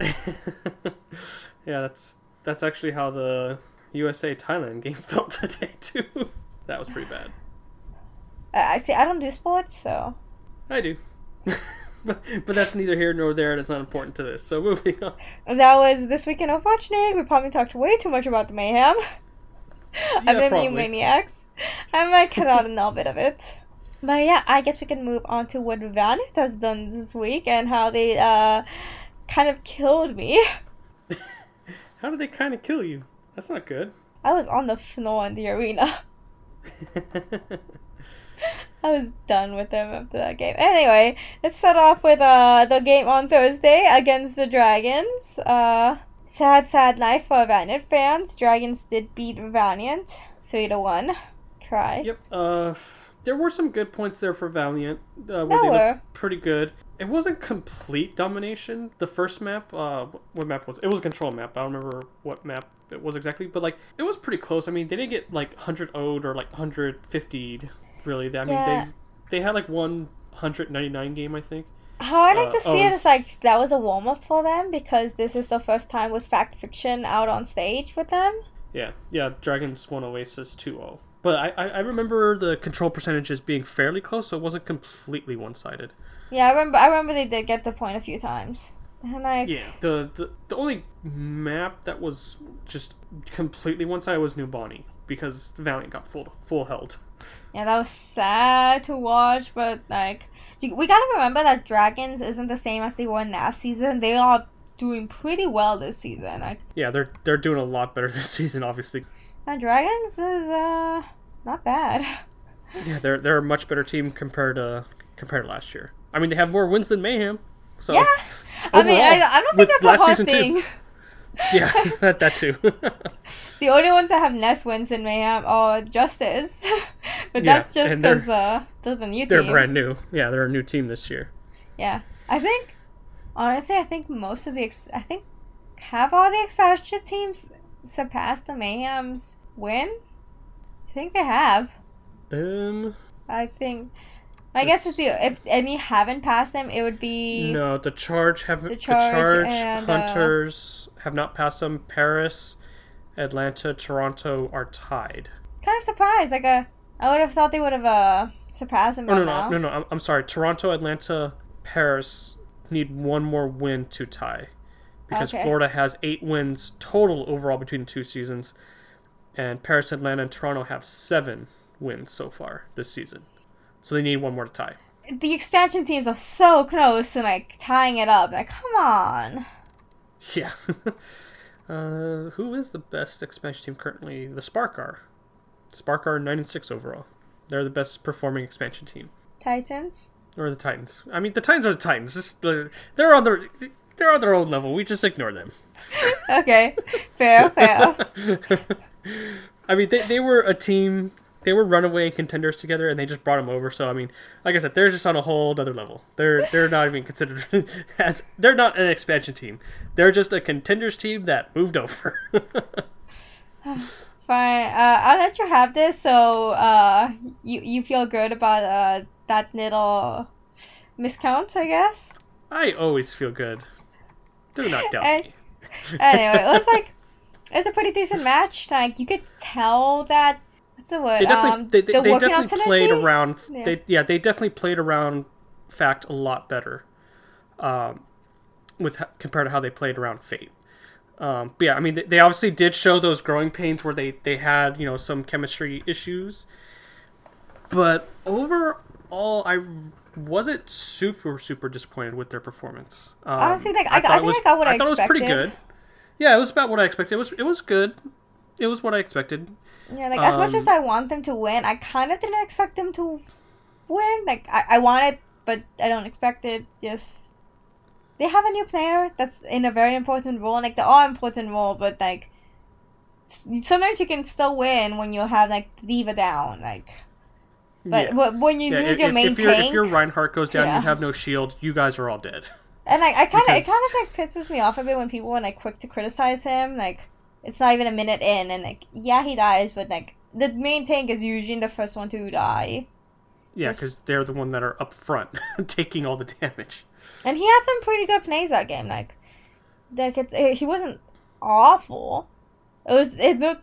yeah, that's that's actually how the USA Thailand game felt today too. that was pretty bad. I I see. I don't do sports, so I do. But, but that's neither here nor there, and it's not important to this. So moving on. that was this week in League. We probably talked way too much about the mayhem. Yeah, then probably. the maniacs. I might cut out a little bit of it. But yeah, I guess we can move on to what Valiant has done this week and how they uh kind of killed me. How did they kind of kill you? That's not good. I was on the floor in the arena. I was done with them after that game. Anyway, let's start off with uh the game on Thursday against the Dragons. Uh sad sad night for Valiant fans. Dragons did beat Valiant three to one. Cry. Yep. Uh, there were some good points there for Valiant, uh, where There they were. looked pretty good. It wasn't complete domination. The first map, uh, what map was it? Was a control map. I don't remember what map it was exactly, but like it was pretty close. I mean, they didn't get like 100 owed or like 150 really. I mean, Yeah. they they had like 199 game, I think. How I like Uh, to see oh, it is like that was a warm up for them because this is the first time with Fact Fiction out on stage with them. Yeah, yeah. Dragons One Oasis 2-0. But I, I, I remember the control percentages being fairly close, so it wasn't completely one sided. Yeah, I remember. I remember they did get the point a few times, and like Yeah, the, the the only map that was just completely one sided was Numbani because Valiant got full full held. Yeah, that was sad to watch, but like we gotta remember that Dragons isn't the same as they were last season. They are doing pretty well this season. Like Yeah, they're they're doing a lot better this season. Obviously, uh, Dragons is uh not bad. yeah, they're they're a much better team compared to compared to last year. I mean, they have more wins than Mayhem. So yeah, I mean I, I don't think that's a hard season too. yeah, that that too. The only ones that have Ness wins than Mayhem are Justice, but Yeah, that's just because uh they're the new they're team. brand new. Yeah, they're a new team this year. Yeah, I think honestly, I think most of the ex- I think have all the expansion teams surpassed the Mayhem's win. I think they have. Um, I think. I guess if you if any haven't passed them, it would be no, the charge have the The charge, Charge and, uh, hunters have not passed them. Paris, Atlanta, Toronto are tied. kind of surprised. Like a, I would have thought they would have uh surpassed them Oh, no, now. no, no, no. I'm, I'm sorry. Toronto, Atlanta, Paris need one more win to tie, because Okay. Florida has eight wins total overall between the two seasons, and Paris, Atlanta, and Toronto have seven wins so far this season. So they need one more to tie. The expansion teams are so close to like tying it up. Like, come on. Yeah. uh, who is the best expansion team currently? The Spark are. Spark are nine and six overall. They're the best performing expansion team. Titans. Or the Titans. I mean, the Titans are the Titans. Just uh, they're on their they're on their own level. We just ignore them. Okay, fair, fair. I mean, they, they were a team. They were runaway contenders together, and they just brought them over. So I mean, like I said, they're just on a whole other level. They're they're not even considered as they're not an expansion team. They're just a contenders team that moved over. Fine. Uh, I'll let you have this. So, uh, you you feel good about uh that little miscount, I guess. I always feel good. Do not doubt And- me. Anyway, it was like it's a pretty decent match. Like you could tell that. What's the word? They definitely um, they, they, they definitely played around. Yeah. They yeah they definitely played around fact a lot better, um, with compared to how they played around fate. Um, but yeah, I mean they, they obviously did show those growing pains where they they had you know some chemistry issues, but overall I wasn't super super disappointed with their performance. Um, Honestly, like, I- I thought think was, I got what I thought it was pretty good. Yeah, it was about what I expected. It was it was good. It was what I expected. Yeah, like as much Um, as I want them to win, I kind of didn't expect them to win. Like I, I want it, but I don't expect it. Just they have a new player that's in a very important role. Like they're all important role, but like sometimes you can still win when you have like D.Va down. Like, but, Yeah. when you Yeah, lose if, your if, main if, if tank, your Reinhardt goes down, Yeah. you have no shield. You guys are all dead. and like I kind of it kind of like pisses me off a bit when people are like quick to criticize him. Like it's not even a minute in, and like yeah he dies, but like the main tank is usually the first one to die. Yeah, because they're the one that are up front taking all the damage. And he had some pretty good plays that game. Like, like it's, eh, he wasn't awful. It was. It looked.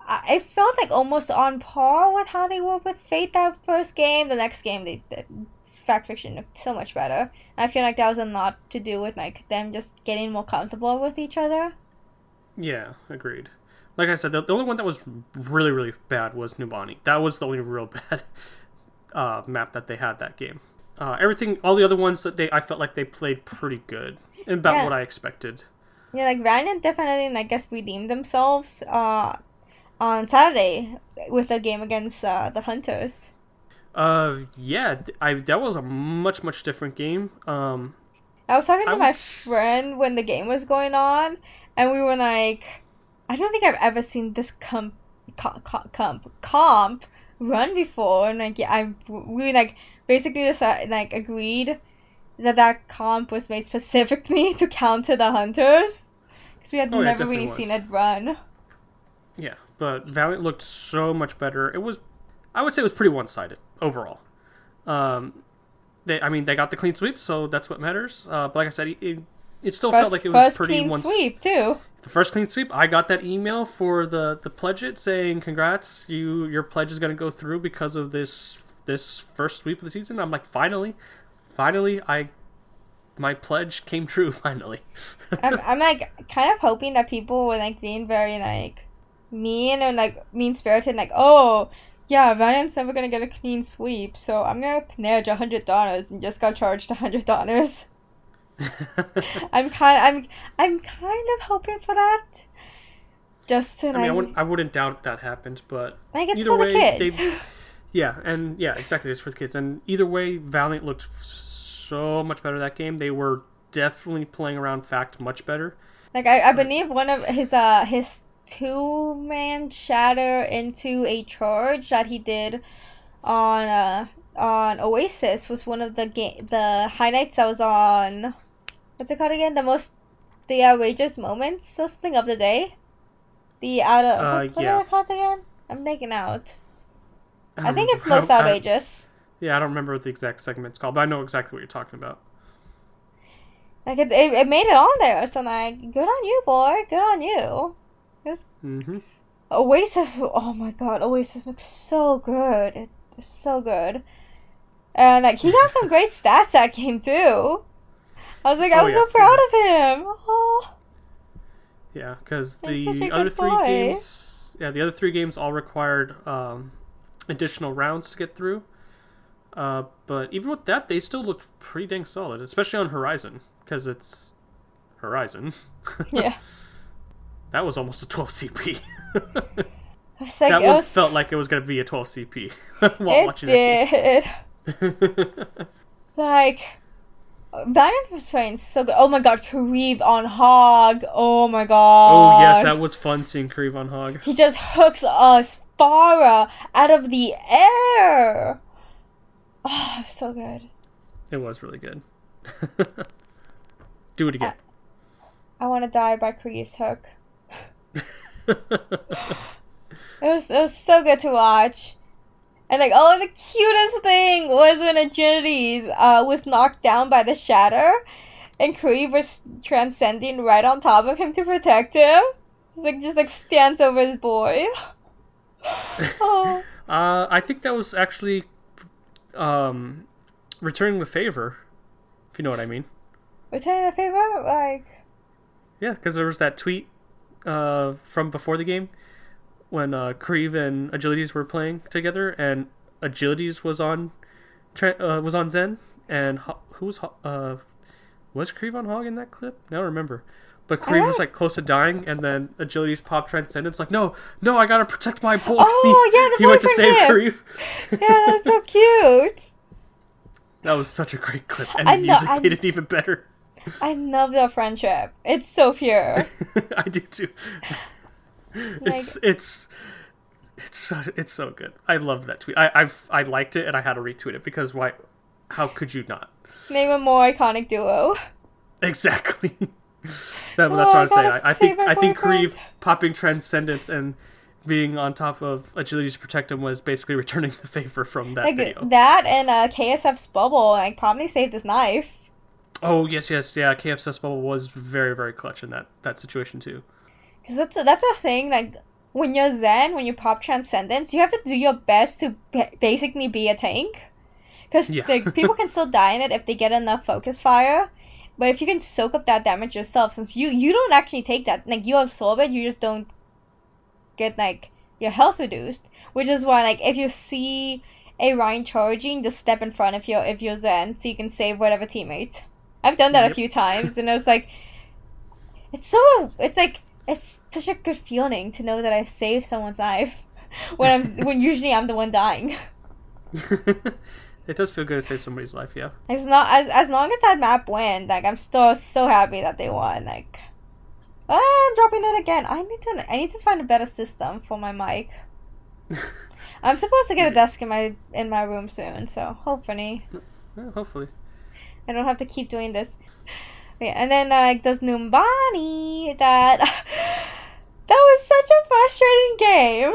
I it felt like almost on par with how they were with Fate that first game. The next game, they, the Fact Fiction looked so much better. I feel like that was a lot to do with like them just getting more comfortable with each other. Yeah, agreed. Like I said, the, the only one that was really, really bad was Numbani. That was the only real bad. uh, map that they had that game. Uh, everything, all the other ones that they, I felt like they played pretty good, and about Yeah. what I expected. Yeah, like Valiant definitely, I guess, redeemed themselves uh, on Saturday with the game against uh, the Hunters. Uh, yeah, I that was a much much different game. Um, I was talking I to my would s- friend when the game was going on, and we were like, I don't think I've ever seen this comp, comp, comp, comp run before. And like, yeah, I we like basically just uh, like agreed that that comp was made specifically to counter the hunters because we had Oh, yeah, never really definitely seen it run. yeah, but Valiant looked so much better. It was, I would say, it was pretty one sided overall. Um, they, I mean, they got the clean sweep, so that's what matters. Uh, but like I said, it, it, it still First, felt like it was first pretty clean one. sweep too. The first clean sweep, I got that email for the the pledge it saying congrats, you your pledge is going to go through because of this this first sweep of the season. I'm like, finally, finally, I my pledge came true finally. I'm, I'm like kind of hoping that people were like being very like mean and like mean spirited, like oh yeah, Ryan's never gonna get a clean sweep, so I'm gonna pledge a hundred dollars and just got charged a hundred dollars. I'm kind, I'm, I'm kind of hoping for that. Just to I mean, I wouldn't I wouldn't doubt that happens, but like it's either for the way, kids. they- yeah, and yeah, exactly, it's for the kids. And either way, Valiant looked so much better that game. They were definitely playing around fact much better. Like I, I believe one of his uh his two man shatter into a charge that he did on uh on Oasis was one of the game the highlights I was on what's it called again? The most the outrageous moments or something of the day. The out of Uh, what, what yeah. are they called again? I'm taking out. I, don't think it's most I I- outrageous. yeah, I don't remember what the exact segment's called, but I know exactly what you're talking about. Like it, it, it made it on there, so like good on you, boy. Good on you. It was hmm Oasis, oh my god, Oasis looks so good. It's so good. And like he got some great stats that game too. I was like, I Oh, was yeah. so proud of him. Oh, Yeah, because He's such a the other three boy. games, yeah, the other three games all required um, additional rounds to get through. Uh, but even with that, they still looked pretty dang solid, especially on Horizon, because it's Horizon. yeah. that was almost a 12 CP. I was like, that one was, felt like it was going to be a 12 CP while it watching did. that game. Like, Was playing so good. Oh my god, Kariv on Hog. Oh my god. oh, yes, that was fun seeing Kariv on Hog. He just hooks us Pharah out of the air. Oh, so good. It was really good. Do it again. I want to die by Kariv's hook. It was it was so good to watch. And like oh the cutest thing was when Agilities uh was knocked down by the shatter and Kariv was transcending right on top of him to protect him. It's like just like stands over his boy. oh Uh, I think that was actually um, returning the favor, if you know what I mean. returning the favor? Like Yeah, because there was that tweet uh, from before the game when uh, Kariv and Agilities were playing together, and Agilities was on uh, was on Zen, and Ho- who was Ho- uh, was Kariv on Hog in that clip? Now I don't remember. But Kariv was like close to dying, and then Agilities pop Transcendence like, no, no, I gotta protect my boy. Oh, yeah, the he went to save. Kariv. Yeah, that's so cute. That was such a great clip, and I the know, music I- made it even better. I love their friendship. It's so pure. I do too. It's it's it's so, it's so good. I love that tweet. I I've I liked it and I had to retweet it because why? How could you not? Name a more iconic duo. Exactly. that, Oh, that's what I I'm saying. I, I think I think. Kariv popping transcendence and being on top of agility to protect him was basically returning the favor from that Like video. that and uh, KSF's bubble like probably saved his life. oh yes, yes, yeah. KSF's bubble was very very clutch in that that situation too. Cause that's a, that's a thing. Like when you're Zen, when you pop Transcendence, you have to do your best to ba- basically be a tank. Cause Yeah. like people can still die in it if they get enough focus fire. But if you can soak up that damage yourself, since you you don't actually take that, like you absorb it, you just don't get like your health reduced. Which is why like if you see a Rein charging, just step in front of you're if you're Zen, so you can save whatever teammate. I've done that a few times, and it was like, it's so it's like it's such a good feeling to know that I've saved someone's life when I'm when usually I'm the one dying. it does feel good to save somebody's life, yeah. As not as as long as that map win, like I'm still so happy that they won. Like, ah, I'm dropping it again. I need to I need to find a better system for my mic. I'm supposed to get a desk in my in my room soon, so hopefully Yeah, hopefully. I don't have to keep doing this. Yeah, and then uh, like there's Numbani that that was such a frustrating game.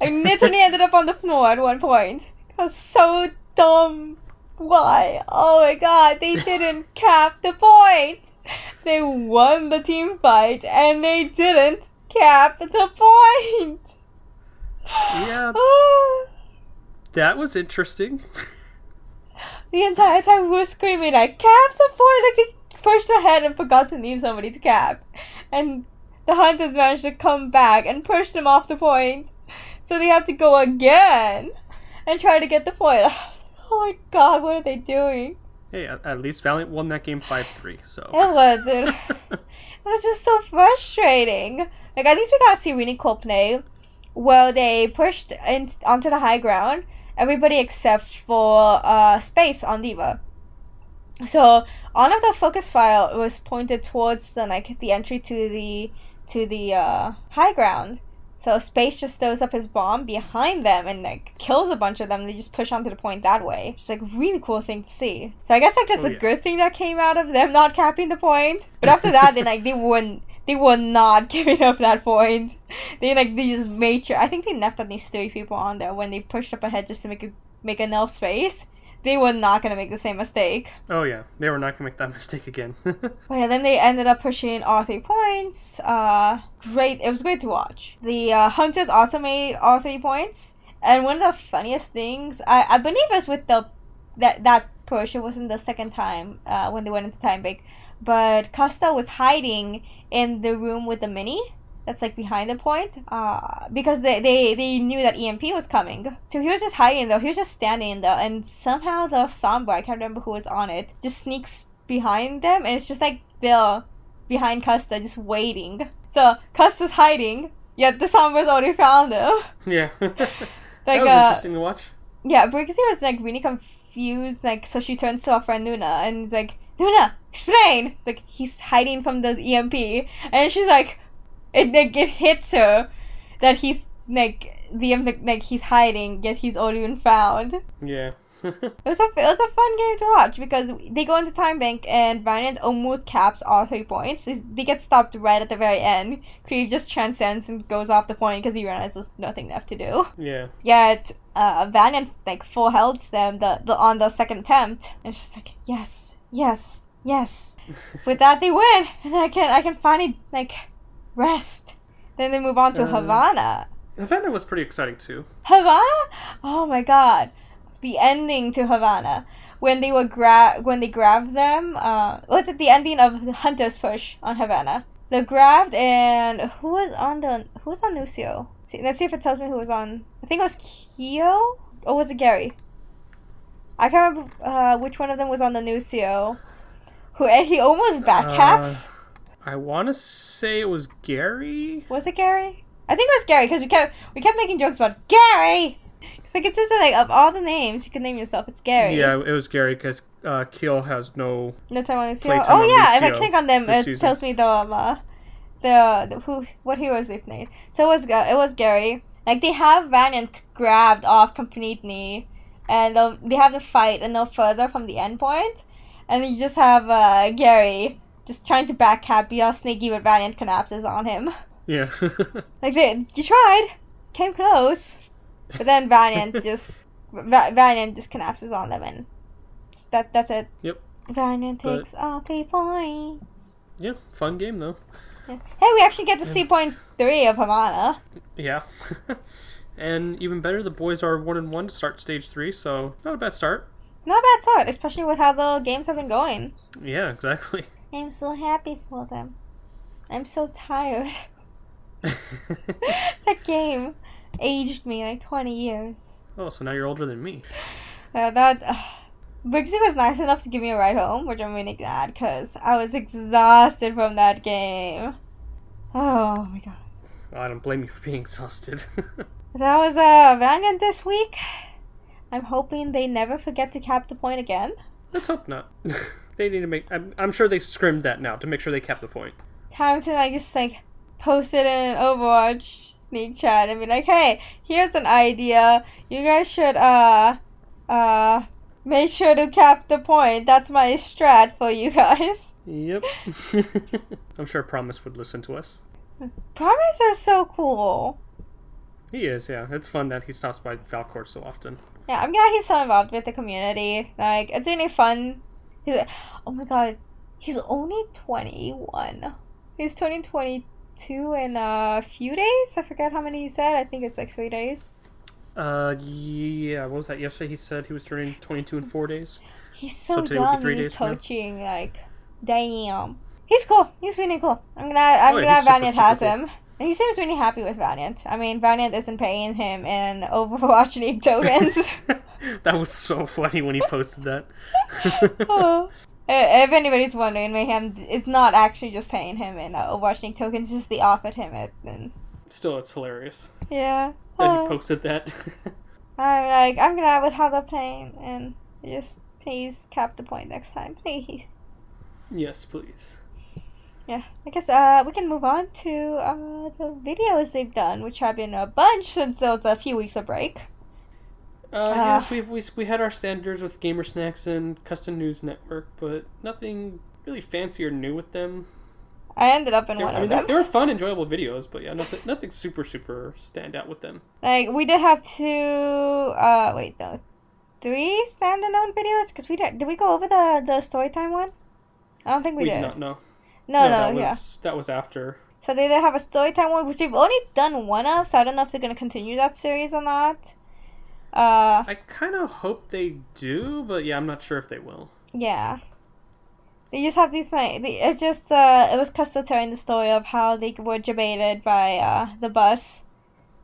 I literally ended up on the floor at one point. I was so dumb. Why? Oh my god, they didn't cap the point. They won the team fight and they didn't cap the point. Yeah. That was interesting. the entire time we were screaming like cap the point like pushed ahead and forgot to leave somebody to cap. And the hunters managed to come back and push them off the point. So they have to go again and try to get the point I was like, oh my god what are they doing? Hey, at, least Valiant won that game 5 3, so. it was it, it was just so frustrating. Like at least we got to see really cool play where they pushed in, onto the high ground. Everybody except for uh, space on D.Va. So all of the focus file was pointed towards the like the entry to the to the uh, high ground. So space just throws up his bomb behind them and like kills a bunch of them. They just push onto the point that way. It's like a really cool thing to see. So i guess like that's Oh, a yeah. good thing that came out of them not capping the point. But after that then like they wouldn't they were not giving up that point. They like they just made sure i think they left at least three people on there when they pushed up ahead just to make a make enough space they were not gonna make the same mistake Oh, yeah. They were not going to make that mistake again. but yeah, then they ended up pushing all three points. Uh, great. It was great to watch. The uh, Hunters also made all three points. And one of the funniest things, I, I believe it was with the that that push. It wasn't the second time uh, when they went into time break, but Custa was hiding in the room with the mini. That's like behind the point, uh, because they, they, they knew that EMP was coming. So he was just hiding though. He was just standing there, and somehow the Sombra, I can't remember who was on it, just sneaks behind them, and it's just like they're behind Custa, just waiting. So Custa's hiding, yet the Sombra's already found him. yeah. Like that was uh, interesting to watch. yeah, Brixie was like really confused. Like, so she turns to her friend Luna and is like, Luna, explain. It's like he's hiding from the EMP, and she's like, it like it hits her that he's like the like he's hiding, yet he's already been found. Yeah. It was a it was a fun game to watch because they go into time bank and Valiant almost caps all three points. They, get stopped right at the very end. Krieg just transcends and goes off the point because he realizes there's nothing left to do. yeah. Yet uh, Valiant like full helds them the, the on the second attempt. And it's just like yes, yes, yes. With that they win, and I can I can finally like rest. Then they move on to Uh, Havana. Havana was pretty exciting too. Havana? Oh my god. The ending to Havana. When they were grab when they grabbed them, uh what's it the ending of the Hunter's push on Havana? They grabbed and who was on the who was on Lúcio? See, let's see if it tells me who was on I think it was Keo or was it Gary? I can't remember uh, which one of them was on the Lúcio. Who and he almost backcaps. Uh, I want to say it was Gary. Was it Gary? I think it was Gary because we kept we kept making jokes about Gary. It's like it's just like of all the names you can name yourself, it's Gary. Yeah, it was Gary because uh, Keel has no. No time on Lúcio. Oh on yeah, if I click on them, it season. tells me the um, uh, the, the who what heroes they've made. So it was Ga- it was Gary. Like they have ran and grabbed off completely, and they have the fight and no further from the end point, and you just have uh, Gary just trying to backcap, be all sneaky, but Valiant collapses on him. Yeah. Like they, you tried, came close, but then Valiant just Va- Valiant just collapses on them, and that that's it. Yep. Valiant But- takes all three points. yeah, fun game though. Yeah. Hey, we actually get to see point three of Havana. Yeah. and even better, the boys are one and one to start stage three, so not a bad start. Not a bad start, especially with how the games have been going. Yeah, exactly. I'm so happy for them. I'm so tired. that game aged me like 20 years. Oh, so now you're older than me. Uh, that uh, Brixie was nice enough to give me a ride home, which I'm really glad because I was exhausted from that game. Oh my god. Well, I don't blame you for being exhausted. That was uh Valiant this week. I'm hoping they never forget to cap the point again. Let's hope not. they need to make. I'm, I'm sure they scrimmed that now to make sure they kept the point. Time to like just like post it in Overwatch League chat and be like, hey, here's an idea. You guys should uh uh make sure to cap the point. That's my strat for you guys. Yep. I'm sure Promise would listen to us. Promise is so cool. He is, yeah. It's fun that he stops by Valcourt so often. Yeah, I'm glad he's so involved with the community. Like, it's really fun. He's like, oh my god, he's only 21. He's turning 22 in a few days. I forget how many he said. I think it's like three days. Uh, yeah. What was that? Yesterday he said he was turning 22 in four days. He's so, So today would be young. three He's days coaching. Like, damn. He's cool. He's really cool. I'm gonna. I'm Oh, yeah, glad super, has cool. him. And he seems really happy with Valiant. I mean, Valiant isn't paying him in Overwatch League tokens. that was so funny when he posted that. Oh. Uh, If anybody's wondering, Mayhem is not actually just paying him in uh, Overwatch League tokens, just they offered him it. And Still, it's hilarious yeah. that Oh. he posted that. I'm like, I'm glad with how they're playing, and just please cap the point next time, please. yes, please. Yeah, I guess uh, we can move on to uh, the videos they've done, which have been a bunch since there was a few weeks of break. Uh, Uh. yeah, we, we, we had our standards with Gamer Snacks and Custom News Network, but nothing really fancy or new with them. I ended up in They, one I mean, of them. they were fun, enjoyable videos, but yeah, nothing nothing super super stand out with them. Like we did have two. Uh, wait, no, three standalone videos. Cause we did. Did we go over the the story time one? I don't think we, We did. did not know. No, no, that yeah. was that was after. So they did have a story time one, which they've only done one of. So I don't know if they're gonna continue that series or not. Uh, I kind of hope they do, but yeah, I'm not sure if they will. yeah. They just have these like they, it's just uh it was Custa telling the story of how they were debated by uh the bus.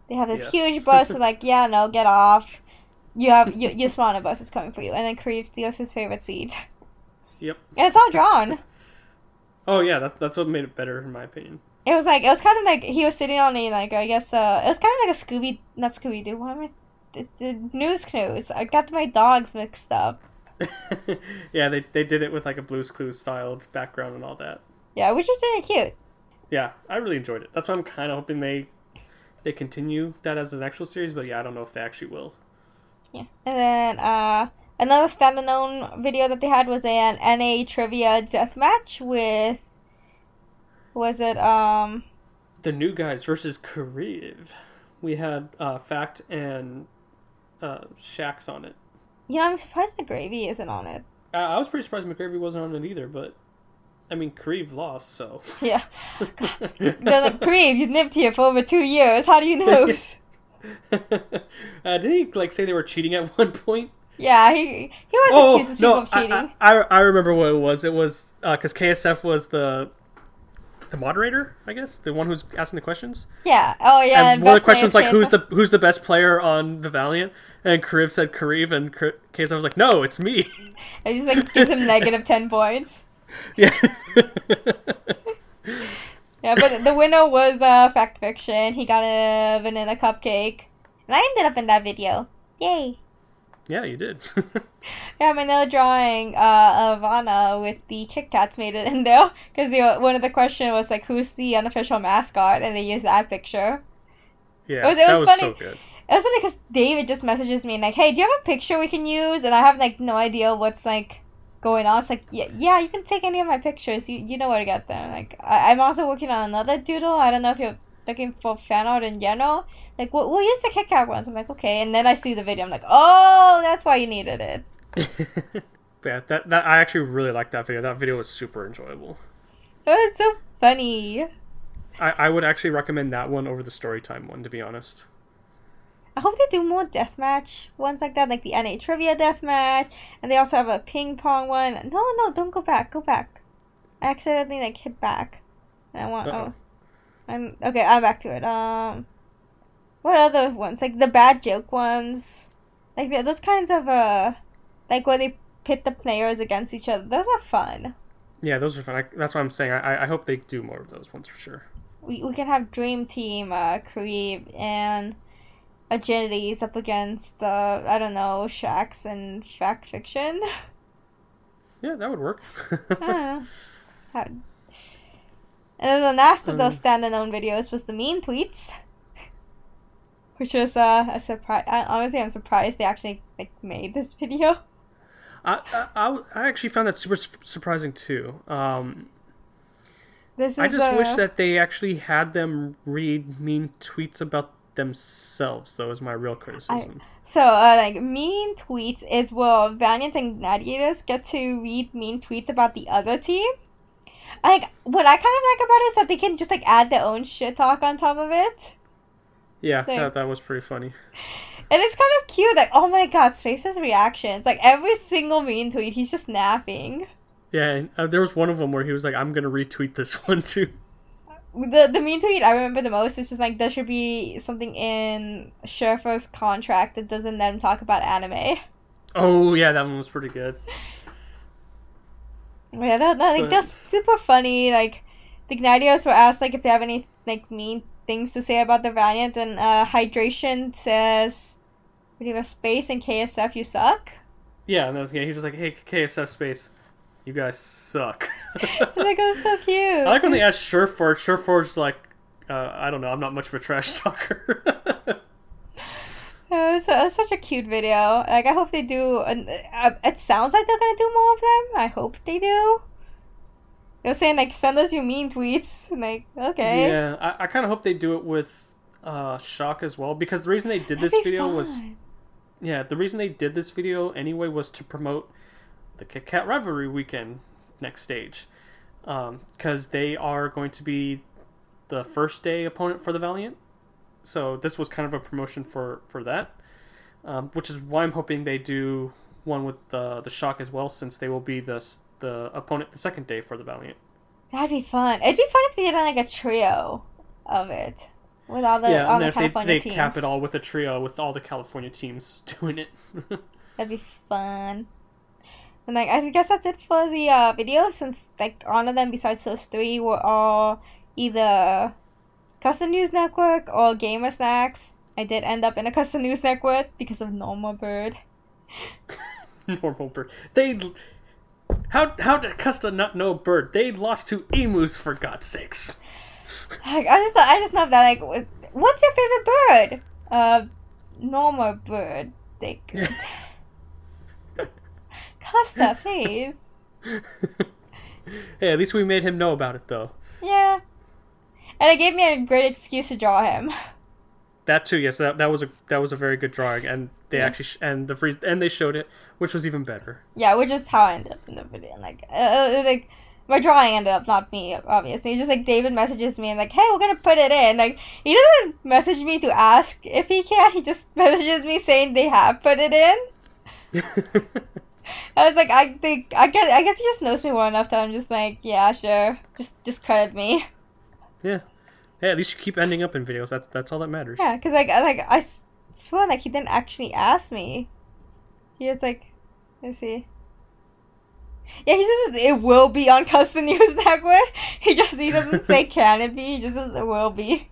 They have this Yes. huge bus, and like yeah, no, get off. You have you, your smaller bus is coming for you, and then Kareem steals his favorite seat, Yep. and it's all drawn. Oh yeah, that, that's what made it better in my opinion. It was like it was kind of like he was sitting on a like I guess uh it was kind of like a Scooby not Scooby Doo what am I the, the News Clues. I got my dogs mixed up. yeah, they they did it with like a Blue's Clues styled background and all that. Yeah, which was really cute. Yeah, I really enjoyed it. That's why I'm kind of hoping they they continue that as an actual series, but yeah, I don't know if they actually will. Yeah, and then uh another standalone video that they had was an NA trivia deathmatch with was it um The new guys versus Kariv. We had uh, Fact and uh, Shax on it. you know I'm surprised McGravy isn't on it. Uh, I was pretty surprised McGravy wasn't on it either, but I mean, Kariv lost, so. Yeah, they're like Kareem, you've lived here for over two years. How do you know? uh, did he like say they were cheating at one point? Yeah, he he was Oh accused people no, of cheating. I, I, I remember what it was. It was because KSF was the the moderator, I guess, the one who's asking the questions. Yeah. Oh yeah. and one of the questions like, "Who's the who's the best player on the Valiant?" And Kariv said Kariv, and Kar- KSF was like, "No, it's me." And just like gives him negative ten points. yeah. Yeah, but the winner was uh, Fact Fiction. He got a vanilla cupcake, and I ended up in that video. Yay! Yeah, you did. Yeah, my nail drawing uh, of Ana with the Kit Kats made it in there because one of the question was like, "Who's the unofficial mascot?" and they used that picture. yeah, was- it that was was funny. so good. It was funny because David just messages me and like, "Hey, do you have a picture we can use?" And I have like no idea what's like going on. It's like, yeah, yeah, you can take any of my pictures. You you know where to get them. Like, I, I'm also working on another doodle. I don't know if you're looking for fan art in general. Like, we'll, we'll use the Kit Kat ones. I'm like, okay. And then I see the video. I'm like, oh, that's why you needed it. yeah, that that I actually really liked that video. That video was super enjoyable. It was so funny. I, I would actually recommend that one over the storytime one, to be honest. I hope they do more deathmatch ones like that, like the NA trivia deathmatch, and they also have a ping pong one. No, no, don't go back. Go back. I accidentally like hit back. And I want. Uh-oh. Oh, I'm okay. I'm back to it. Um, what other ones? Like the bad joke ones. Like th- those kinds of uh, like where they pit the players against each other. Those are fun. Yeah, those are fun. I, that's what I'm saying. I, I hope they do more of those ones for sure. We we can have Dream Team, uh, Creed, and Agilities up against uh, I don't know, Shax and Fact Fiction. Yeah, that would work. I don't know. And then the last of those standalone videos was the mean tweets, which was uh, a surprise. Honestly, I'm surprised they actually like made this video. I, I, I, I actually found that super su- surprising too. Um, This is I just uh, wish that they actually had them read mean tweets about themselves. Though, is my real criticism. So, uh, like, mean tweets is where Valiant and Gladiators get to read mean tweets about the other team. Like, what I kind of like about it is that they can just, like, add their own shit talk on top of it. yeah, Thanks. that, that was pretty funny. And it's kind of cute, like, oh my god, Space's reactions. Like, every single mean tweet, he's just napping. Yeah, and, uh, there was one of them where he was like, "I'm gonna retweet this one too." The, the mean tweet I remember the most is just, like, there should be something in Surefour's contract that doesn't let him talk about anime. Oh yeah, that one was pretty good. Yeah, that, that, like But- that's super funny. Like the Gnadios were asked like if they have any like mean things to say about the Valiant, and uh, Hydration says, "We have space and KSF, you suck." Yeah, and that was, yeah, he's just like, "Hey, KSF space, you guys suck." Like was so cute. I like when they asked Surefour. Surefour's like, uh, I don't know, I'm not much of a trash talker. It was, it was such a cute video. Like I hope they do. An, uh, it sounds like they're gonna do more of them. I hope they do. They're saying like send us your mean tweets. And, like okay. yeah, I, I kind of hope they do it with uh, Shock as well because the reason they did this That'd video was yeah, the reason they did this video anyway was to promote the Kit Kat Rivalry weekend next stage, because they are going to be the first day opponent for the Valiant. So this was kind of a promotion for for that, um, which is why I'm hoping they do one with the the Shock as well, since they will be the the opponent the second day for the Valiant. That'd be fun. It'd be fun if they did like a trio of it with all the yeah, all and the they, California they teams. cap it all with a trio with all the California teams doing it. That'd be fun. And like I guess that's it for the uh, video since like all of them besides those three were all either Custom News Network or Gamer Snacks. I did end up in a Custom News Network because of Normal Bird. Normal bird. They how how did Custa not know bird? They lost to emus for God's sakes. I just I just love that. Like, what's your favorite bird? Uh, normal Bird. Like, Custa, please. hey, at least we made him know about it though. Yeah. And it gave me a great excuse to draw him. That too, yes, that, that was a that was a very good drawing, and they Yeah. actually sh- and the free and they showed it, which was even better. Yeah, which is how I ended up in the video. Like, uh, uh, like my drawing ended up not me, obviously. Just like David messages me and like, hey, we're gonna put it in. Like, he doesn't message me to ask if he can. He just messages me saying they have put it in. I was like, I think I guess I guess he just knows me well enough that I'm just like, yeah, sure, just just credit me. Yeah, hey, at least you keep ending up in videos. That's that's all that matters. Yeah, because like I like I swear like he didn't actually ask me. He was like, let's see. Yeah, he says it will be on Custom News That Network. He just he doesn't say can it be. He just says it will be.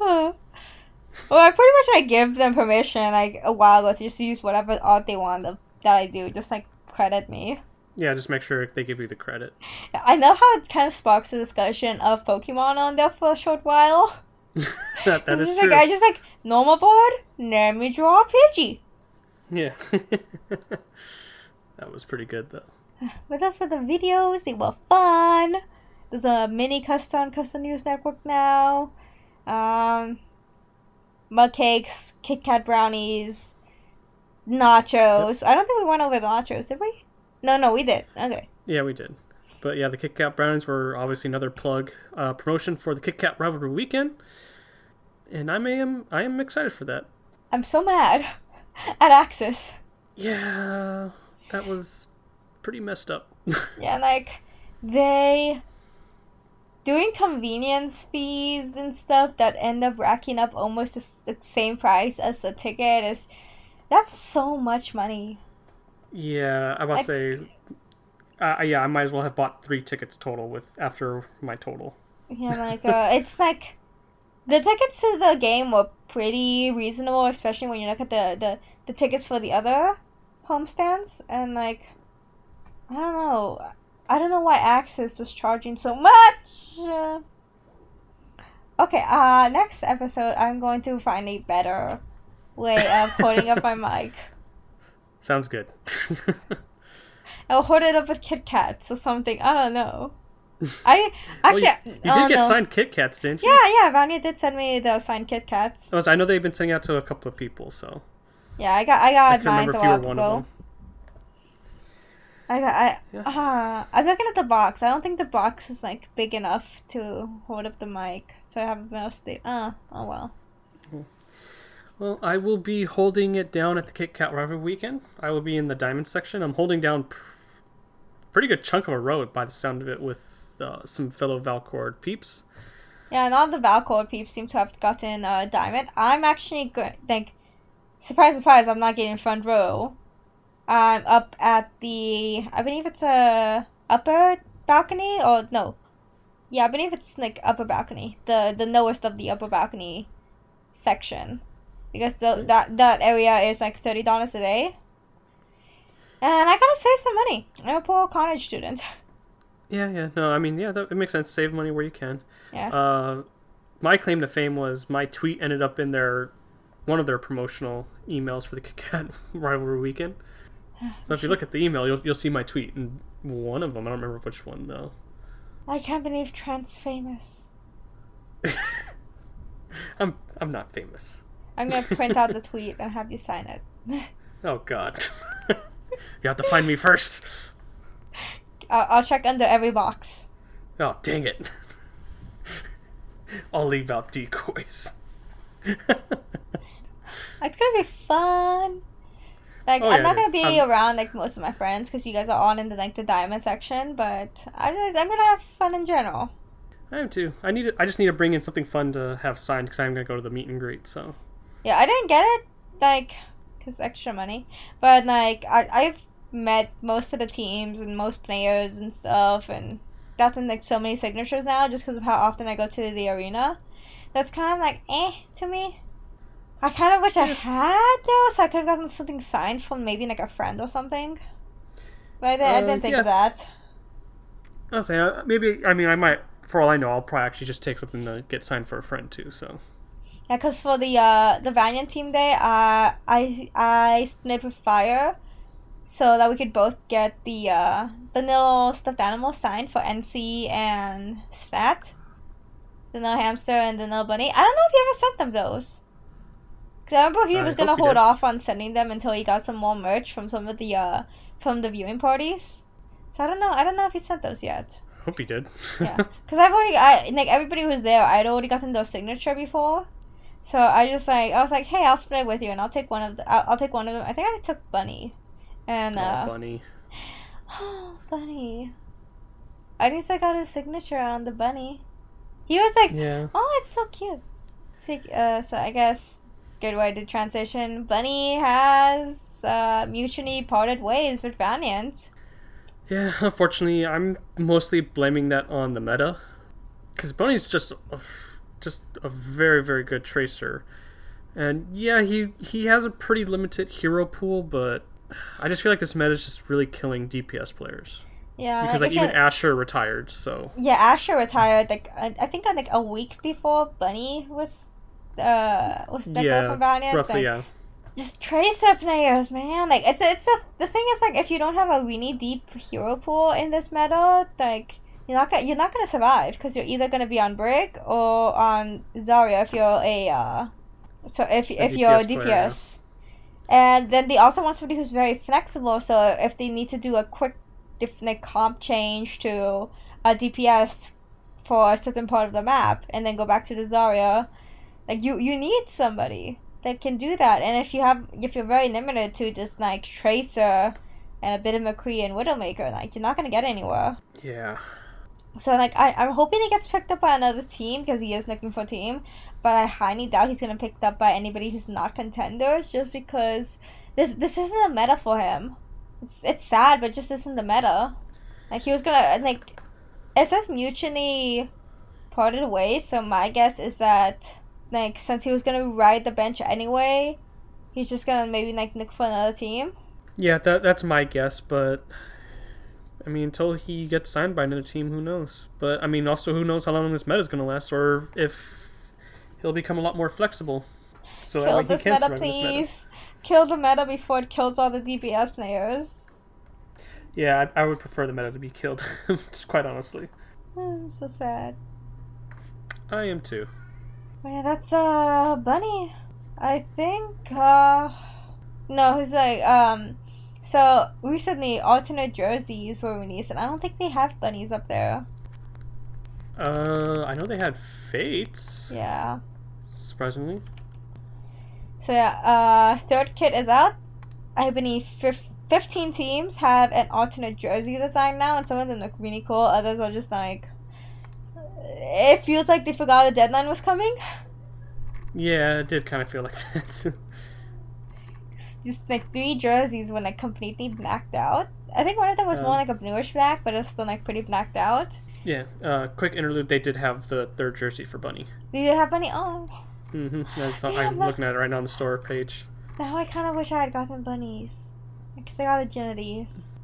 Uh, well, I pretty much like give them permission like a while ago to just use whatever art they want that I do. Just like credit me. Yeah, just make sure they give you the credit. I know how it kind of sparks a discussion of Pokemon on there for a short while. that that is true. like I just like normal board. Let me draw a Pidgey. Yeah, that was pretty good though. But those were the videos. They were fun. There's a mini custom custom news network now. Um, mug cakes, Kit Kat brownies, nachos. I don't think we went over the nachos, did we? No, no, we did. Okay. Yeah, we did. But yeah, the Kit Kat brownies were obviously another plug uh, promotion for the Kit Kat rivalry weekend, and I am I am excited for that. I'm so mad at Axis. Yeah, that was pretty messed up. Yeah, like they doing convenience fees and stuff that end up racking up almost the, the same price as a ticket is that's so much money. Yeah, I must say. Uh, yeah, I might as well have bought three tickets total with after my total. Yeah, like uh, it's like the tickets to the game were pretty reasonable, especially when you look at the the, the tickets for the other homestands, and like I don't know, I don't know why AXS was charging so much. Uh, okay, uh, next episode I'm going to find a better way of holding up my mic. Sounds good. I'll hold it up with Kit Kats or something. I don't know. I Well, actually you, you oh, did get no. signed Kit Kats, didn't you? Yeah, yeah. Vanya did send me the signed Kit Kats. Oh, so I know they've been sending out to a couple of people, so Yeah, I got I I got can mine a you while ago. I got I Yeah. uh, I'm looking at the box. I don't think the box is like big enough to hold up the mic, so I have mostly. Uh, oh well. Well, I will be holding it down at the Kit Kat Rival weekend. I will be in the diamond section. I'm holding down pr- pretty good chunk of a road by the sound of it with uh, some fellow Valcord peeps. Yeah, and all the Valcor peeps seem to have gotten uh, diamond. I'm actually good. Like, surprise, surprise! I'm not getting front row. I'm up at the. I believe it's a upper balcony or no. Yeah, I believe it's like upper balcony. The the lowest of the upper balcony section, because the, that that area is like thirty dollars a day. And I gotta save some money. I'm a poor college student. Yeah, yeah. No, I mean, yeah, that, it makes sense. Save money where you can. Yeah. Uh, my claim to fame was my tweet ended up in their one of their promotional emails for the Kit Kat rivalry weekend. So if you look at the email, you'll you'll see my tweet, and one of them, I don't remember which one though. I can't believe Trent's famous. I'm I'm not famous. I'm gonna print out the tweet and have you sign it. Oh God. you have to find me first. I'll, I'll check under every box. Oh dang it. I'll leave out decoys. It's gonna be fun. Like Oh, I'm yeah, not gonna be I'm- around like most of my friends because you guys are all in the like the diamond section. But I'm just I'm gonna have fun in general. I am too. I need. To, I just need to bring in something fun to have signed because I'm gonna go to the meet and greet. So Yeah, I didn't get it like because extra money, but like I I've met most of the teams and most players and stuff and gotten like so many signatures now just because of how often I go to the arena. That's kind of like eh to me. I kind of wish I had though, so I could have gotten something signed from maybe like a friend or something. But I, di- I Uh, didn't think yeah. of that. I'll say uh, maybe. I mean, I might. For all I know, I'll probably actually just take something to get signed for a friend too. So Yeah, cause for the uh the Valiant team day, uh I I split with Fire, so that we could both get the uh the little stuffed animal signed for NC and Splat, the little hamster and the little bunny. I don't know if you ever sent them those. Cause I remember he I was gonna hold did. off on sending them until he got some more merch from some of the uh from the viewing parties. So I don't know. I don't know if he sent those yet. hope he did. Yeah, because I've already, I like everybody who was there. I'd already gotten their signature before, so I just like I was like, hey, I'll split it with you, and I'll take one of the, I'll, I'll take one of them. I think I took Bunny, and oh, uh, bunny. oh, Bunny. At least I got his signature on the bunny. He was like, Yeah. oh, it's so cute. Speak, uh, so I guess good way to transition. Bunny has uh, mutually parted ways with Valiant. Yeah, unfortunately, I'm mostly blaming that on the meta, because Bunny's just a, just a very very good tracer, and yeah, he he has a pretty limited hero pool, but I just feel like this meta is just really killing DPS players Yeah, because like if even you- Asher retired, so Yeah, Asher retired like I I think on like a week before Bunny was uh was go yeah, from Valiant. roughly like, yeah. Just tracer players, man. Like it's it's a the thing is like if you don't have a really deep hero pool in this meta, like you're not gonna you're not gonna survive because you're either gonna be on Brig or on Zarya if you're a uh so if if you're a DPS player, yeah. And then they also want somebody who's very flexible. So if they need to do a quick diff- like comp change to a DPS for a certain part of the map and then go back to the Zarya, like you you need somebody that can do that. And if you have if you're very limited to just like Tracer and a bit of McCree and Widowmaker, like you're not gonna get anywhere. Yeah. So like I I'm hoping he gets picked up by another team because he is looking for a team, but I highly doubt he's gonna picked up by anybody who's not contenders just because this this isn't a meta for him. It's it's sad, but just isn't the meta. Like he was gonna like it says mutually parted ways, so my guess is that like since he was gonna ride the bench anyway, he's just gonna maybe like look for another team. Yeah, that that's my guess, but I mean, until he gets signed by another team, who knows? But I mean, also who knows how long this meta is going to last, or if he'll become a lot more flexible. So Kill this meta, please. This meta. Kill the meta before it kills all the DPS players. Yeah, I, I would prefer the meta to be killed, quite honestly. I'm so sad. I am too. Oh, yeah, that's uh Bunny. I think uh no, he's like um so recently, alternate jerseys were released, and I don't think they have bunnies up there. Uh, I know they had fates. Yeah. Surprisingly. So yeah, uh, third kit is out. I believe fif- fifteen teams have an alternate jersey design now, and some of them look really cool. Others are just like, it feels like they forgot a deadline was coming. Yeah, it did kind of feel like that just like three jerseys were like completely blacked out. I think one of them was um, more like a bluish black, but it's still like pretty blacked out. Yeah. Uh, quick interlude. They did have the third jersey for Bunny. They did have Bunny. Oh. Mhm. That's I'm looking at it right now on the store page. Now I kind of wish I had gotten bunnies, because I got a Genides.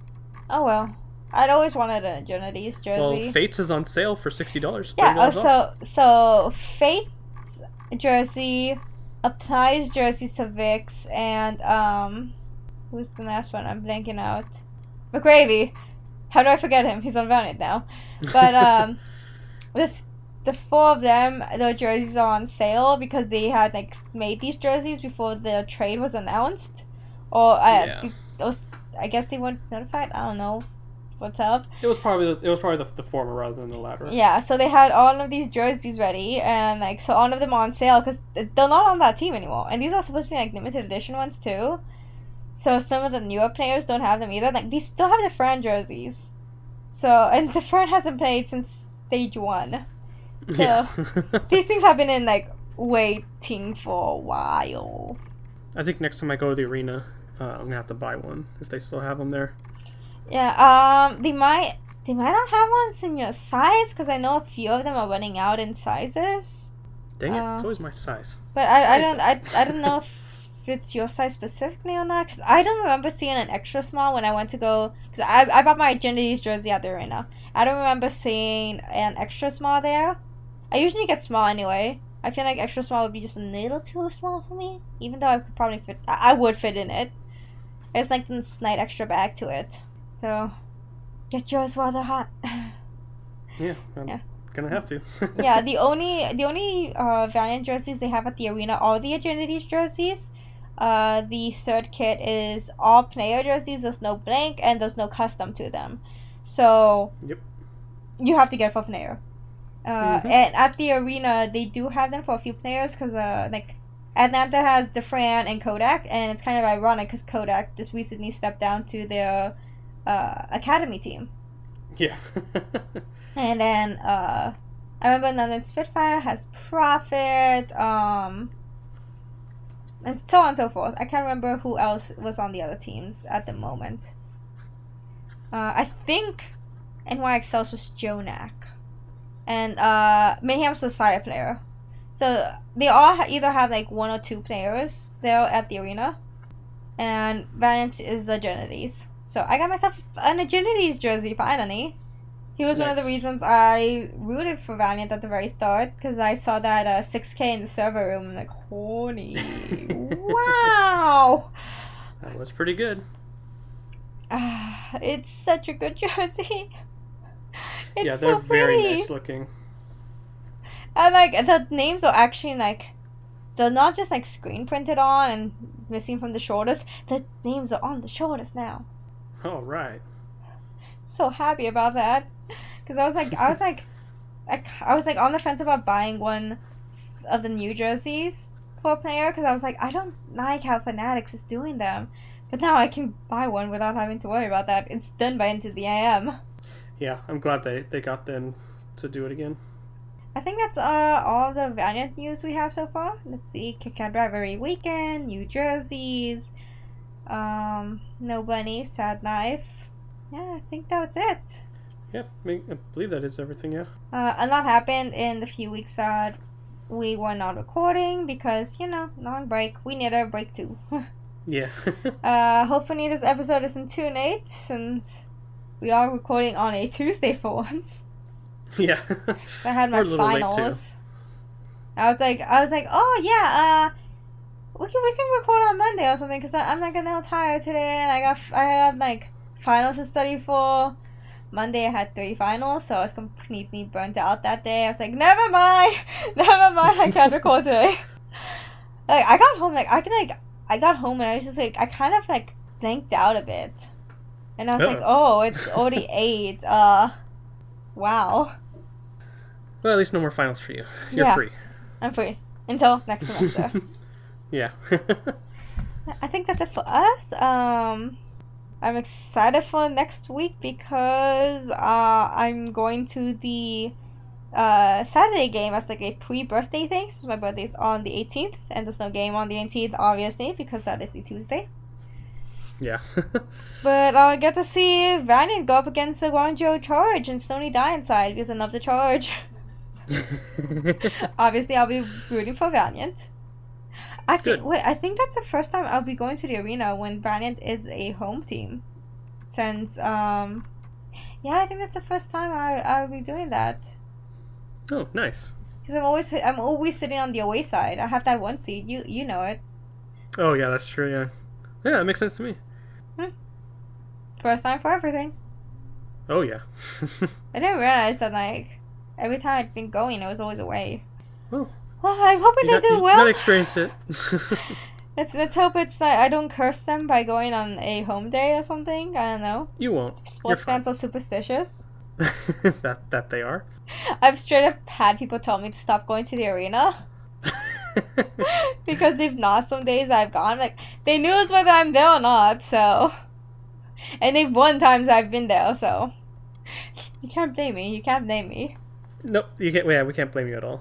Oh well. I'd always wanted a Genides jersey. Well, Fates is on sale for sixty dollars. Yeah. Oh, so so Fates jersey applies jerseys to Vix and um who's the last one? I'm blanking out. McGravy. How do I forget him? He's on Valiant now. But um with the four of them, their jerseys are on sale because they had like made these jerseys before the trade was announced. Or uh, yeah. those, I guess they weren't notified. I don't know what's up. It was probably the, it was probably the, the former rather than the latter. Yeah, so they had all of these jerseys ready, and like so all of them on sale because they're not on that team anymore, and these are supposed to be like limited edition ones too. So some of the newer players don't have them either. Like they still have Dafran jerseys, so and Dafran hasn't played since stage one. So yeah. these things have been in like waiting for a while. I think next time I go to the arena, uh, I'm gonna have to buy one if they still have them there. Yeah, um, they might they might not have ones in your size because I know a few of them are running out in sizes. Dang it! Uh, it's always my size. But I, I don't I, I don't know if it's your size specifically or not because I don't remember seeing an extra small when I went to go because I, I bought my Genides jersey at the arena. I don't remember seeing an extra small there. I usually get small anyway. I feel like extra small would be just a little too small for me, even though I could probably fit. I, I would fit in it. It's like this slight extra bag to it. So, get yours while they're hot. yeah, I'm yeah. gonna have to. yeah, the only the only uh, Valiant jerseys they have at the arena are the Agilities jerseys. Uh, the third kit is all player jerseys. There's no blank and there's no custom to them. So yep. you have to get for player. Uh, mm-hmm. And at the arena, they do have them for a few players because uh, like Atlanta has Dafran and Kodak, and it's kind of ironic because Kodak just recently stepped down to their uh, academy team. Yeah. and then uh, I remember London Spitfire has Profit, um, and so on and so forth. I can't remember who else was on the other teams at the moment. Uh, I think NYXL's was JJoNak, and uh, Mayhem's was Sayaplayer. So they all ha- either have like one or two players there at the arena, and Valiant is the Genides. So I got myself an Agilities jersey finally. He was nice. one of the reasons I rooted for Valiant at the very start because I saw that uh, 6K in the server room. I'm like, holy wow! That was pretty good. Uh, it's such a good jersey. It's yeah, they're so very nice looking. And like the names are actually like they're not just like screen printed on and missing from the shoulders. The names are on the shoulders now. Oh right. So happy about that, because I was like, I was like, I, I was like on the fence about buying one of the new jerseys for a player because I was like, I don't like how Fanatics is doing them, but now I can buy one without having to worry about that. It's done by Into the AM. yeah, I'm glad they they got them to do it again. I think that's uh all the Valiant news we have so far. Let's see, Kit Kat Rivalry Weekend, New Jerseys, um, No Bunny, Sad Knife. Yeah, I think that's it. Yep, I, mean, I believe that is everything. Yeah. Uh, a lot happened in the few weeks that we were not recording because you know non break. We need a break too. yeah. uh, hopefully this episode isn't too late since we are recording on a Tuesday for once. Yeah. I had my finals. I was like, I was like, oh yeah, uh, we can we can record on Monday or something because I'm not gonna tired today and I got I had like finals to study for. Monday I had three finals, so I was completely burnt out that day. I was like, never mind, never mind, I can't record today. like I got home, like I can like I got home and I was just like I kind of like blanked out a bit, and I was like, oh, it's already eight. Uh, wow. Well, at least no more finals for you. You're Yeah. free. I'm free until next semester. Yeah. I think that's it for us. Um, I'm excited for next week because uh, I'm going to the uh, Saturday game as like a pre-birthday thing. Since my birthday's on the 18th, and there's no game on the 18th, obviously, because that is the Tuesday. yeah. But I'll get to see Valiant go up against the Guangzhou Charge and Sony die inside because I love the Charge. Obviously, I'll be rooting for Valiant. Actually, Good. wait, I think that's the first time I'll be going to the arena when Valiant is a home team. Since, um, yeah, I think that's the first time I, I'll be doing that. oh, nice. Because I'm always, I'm always sitting on the away side. I have that one seat. You, you know it. Oh, yeah, that's true. Yeah. Yeah, that makes sense to me. Hmm. First time for everything. Oh, yeah. I didn't realize that, like, every time I'd been going, I was always away. Oh. Well, I'm hoping you they got, do well. gotta experience it. Let's let's hope it's not. I don't curse them by going on a home day or something. I don't know. you won't. Sports fans are superstitious. that that they are. I've straight up had people tell me to stop going to the arena because they've not some days I've gone. Like they knew us whether I'm there or not. So, and they've won times I've been there. So, you can't blame me. You can't blame me. nope, you can't. Yeah, we can't blame you at all.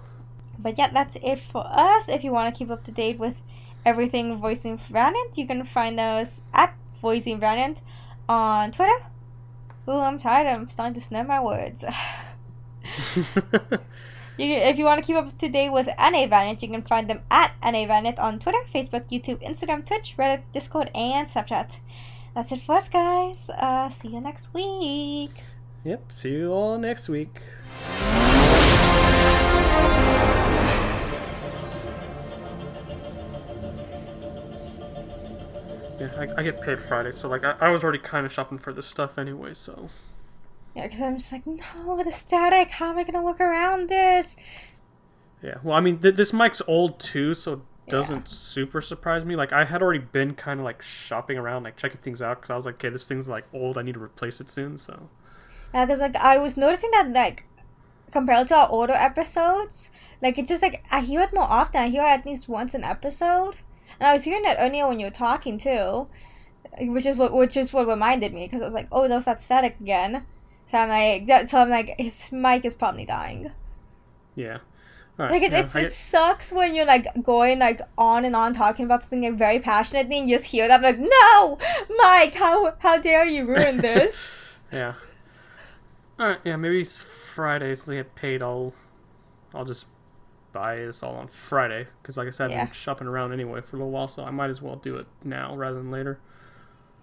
But yeah, that's it for us. If you want to keep up to date with everything Voicing Valiant, you can find us at Voicing Valiant on Twitter. Ooh, I'm tired. I'm starting to snap my words. You, if you want to keep up to date with LA Valiant, you can find them at LA Valiant on Twitter, Facebook, YouTube, Instagram, Twitch, Reddit, Discord, and Snapchat. That's it for us, guys. Uh, see you next week. yep. See you all next week. Yeah, I, I get paid Friday, so like I, I was already kind of shopping for this stuff anyway. So Yeah, because I'm just like, no, the static. How am I gonna work around this? yeah, well, I mean th- this mic's old too, so it doesn't super surprise me. Like I had already been kind of like shopping around, like checking things out, because I was like, okay, this thing's like old. I need to replace it soon. So Yeah, because like I was noticing that like compared to our older episodes, like it's just like I hear it more often. I hear it at least once an episode, and I was hearing that earlier when you were talking too, which is what which is what reminded me because I was like, oh, there's that static again. So I'm like, that, so I'm like, his mic is probably dying. yeah. All right, Like it, yeah, it's I it sucks when you're like going like on and on talking about something like very passionately and you just hear that like, no, Mike, how how dare you ruin this? Yeah. All right. Yeah. Maybe Fridays. They get paid. I'll. I'll just buy this all on Friday because, like I said, I've been shopping around anyway for a little while, so I might as well do it now rather than later.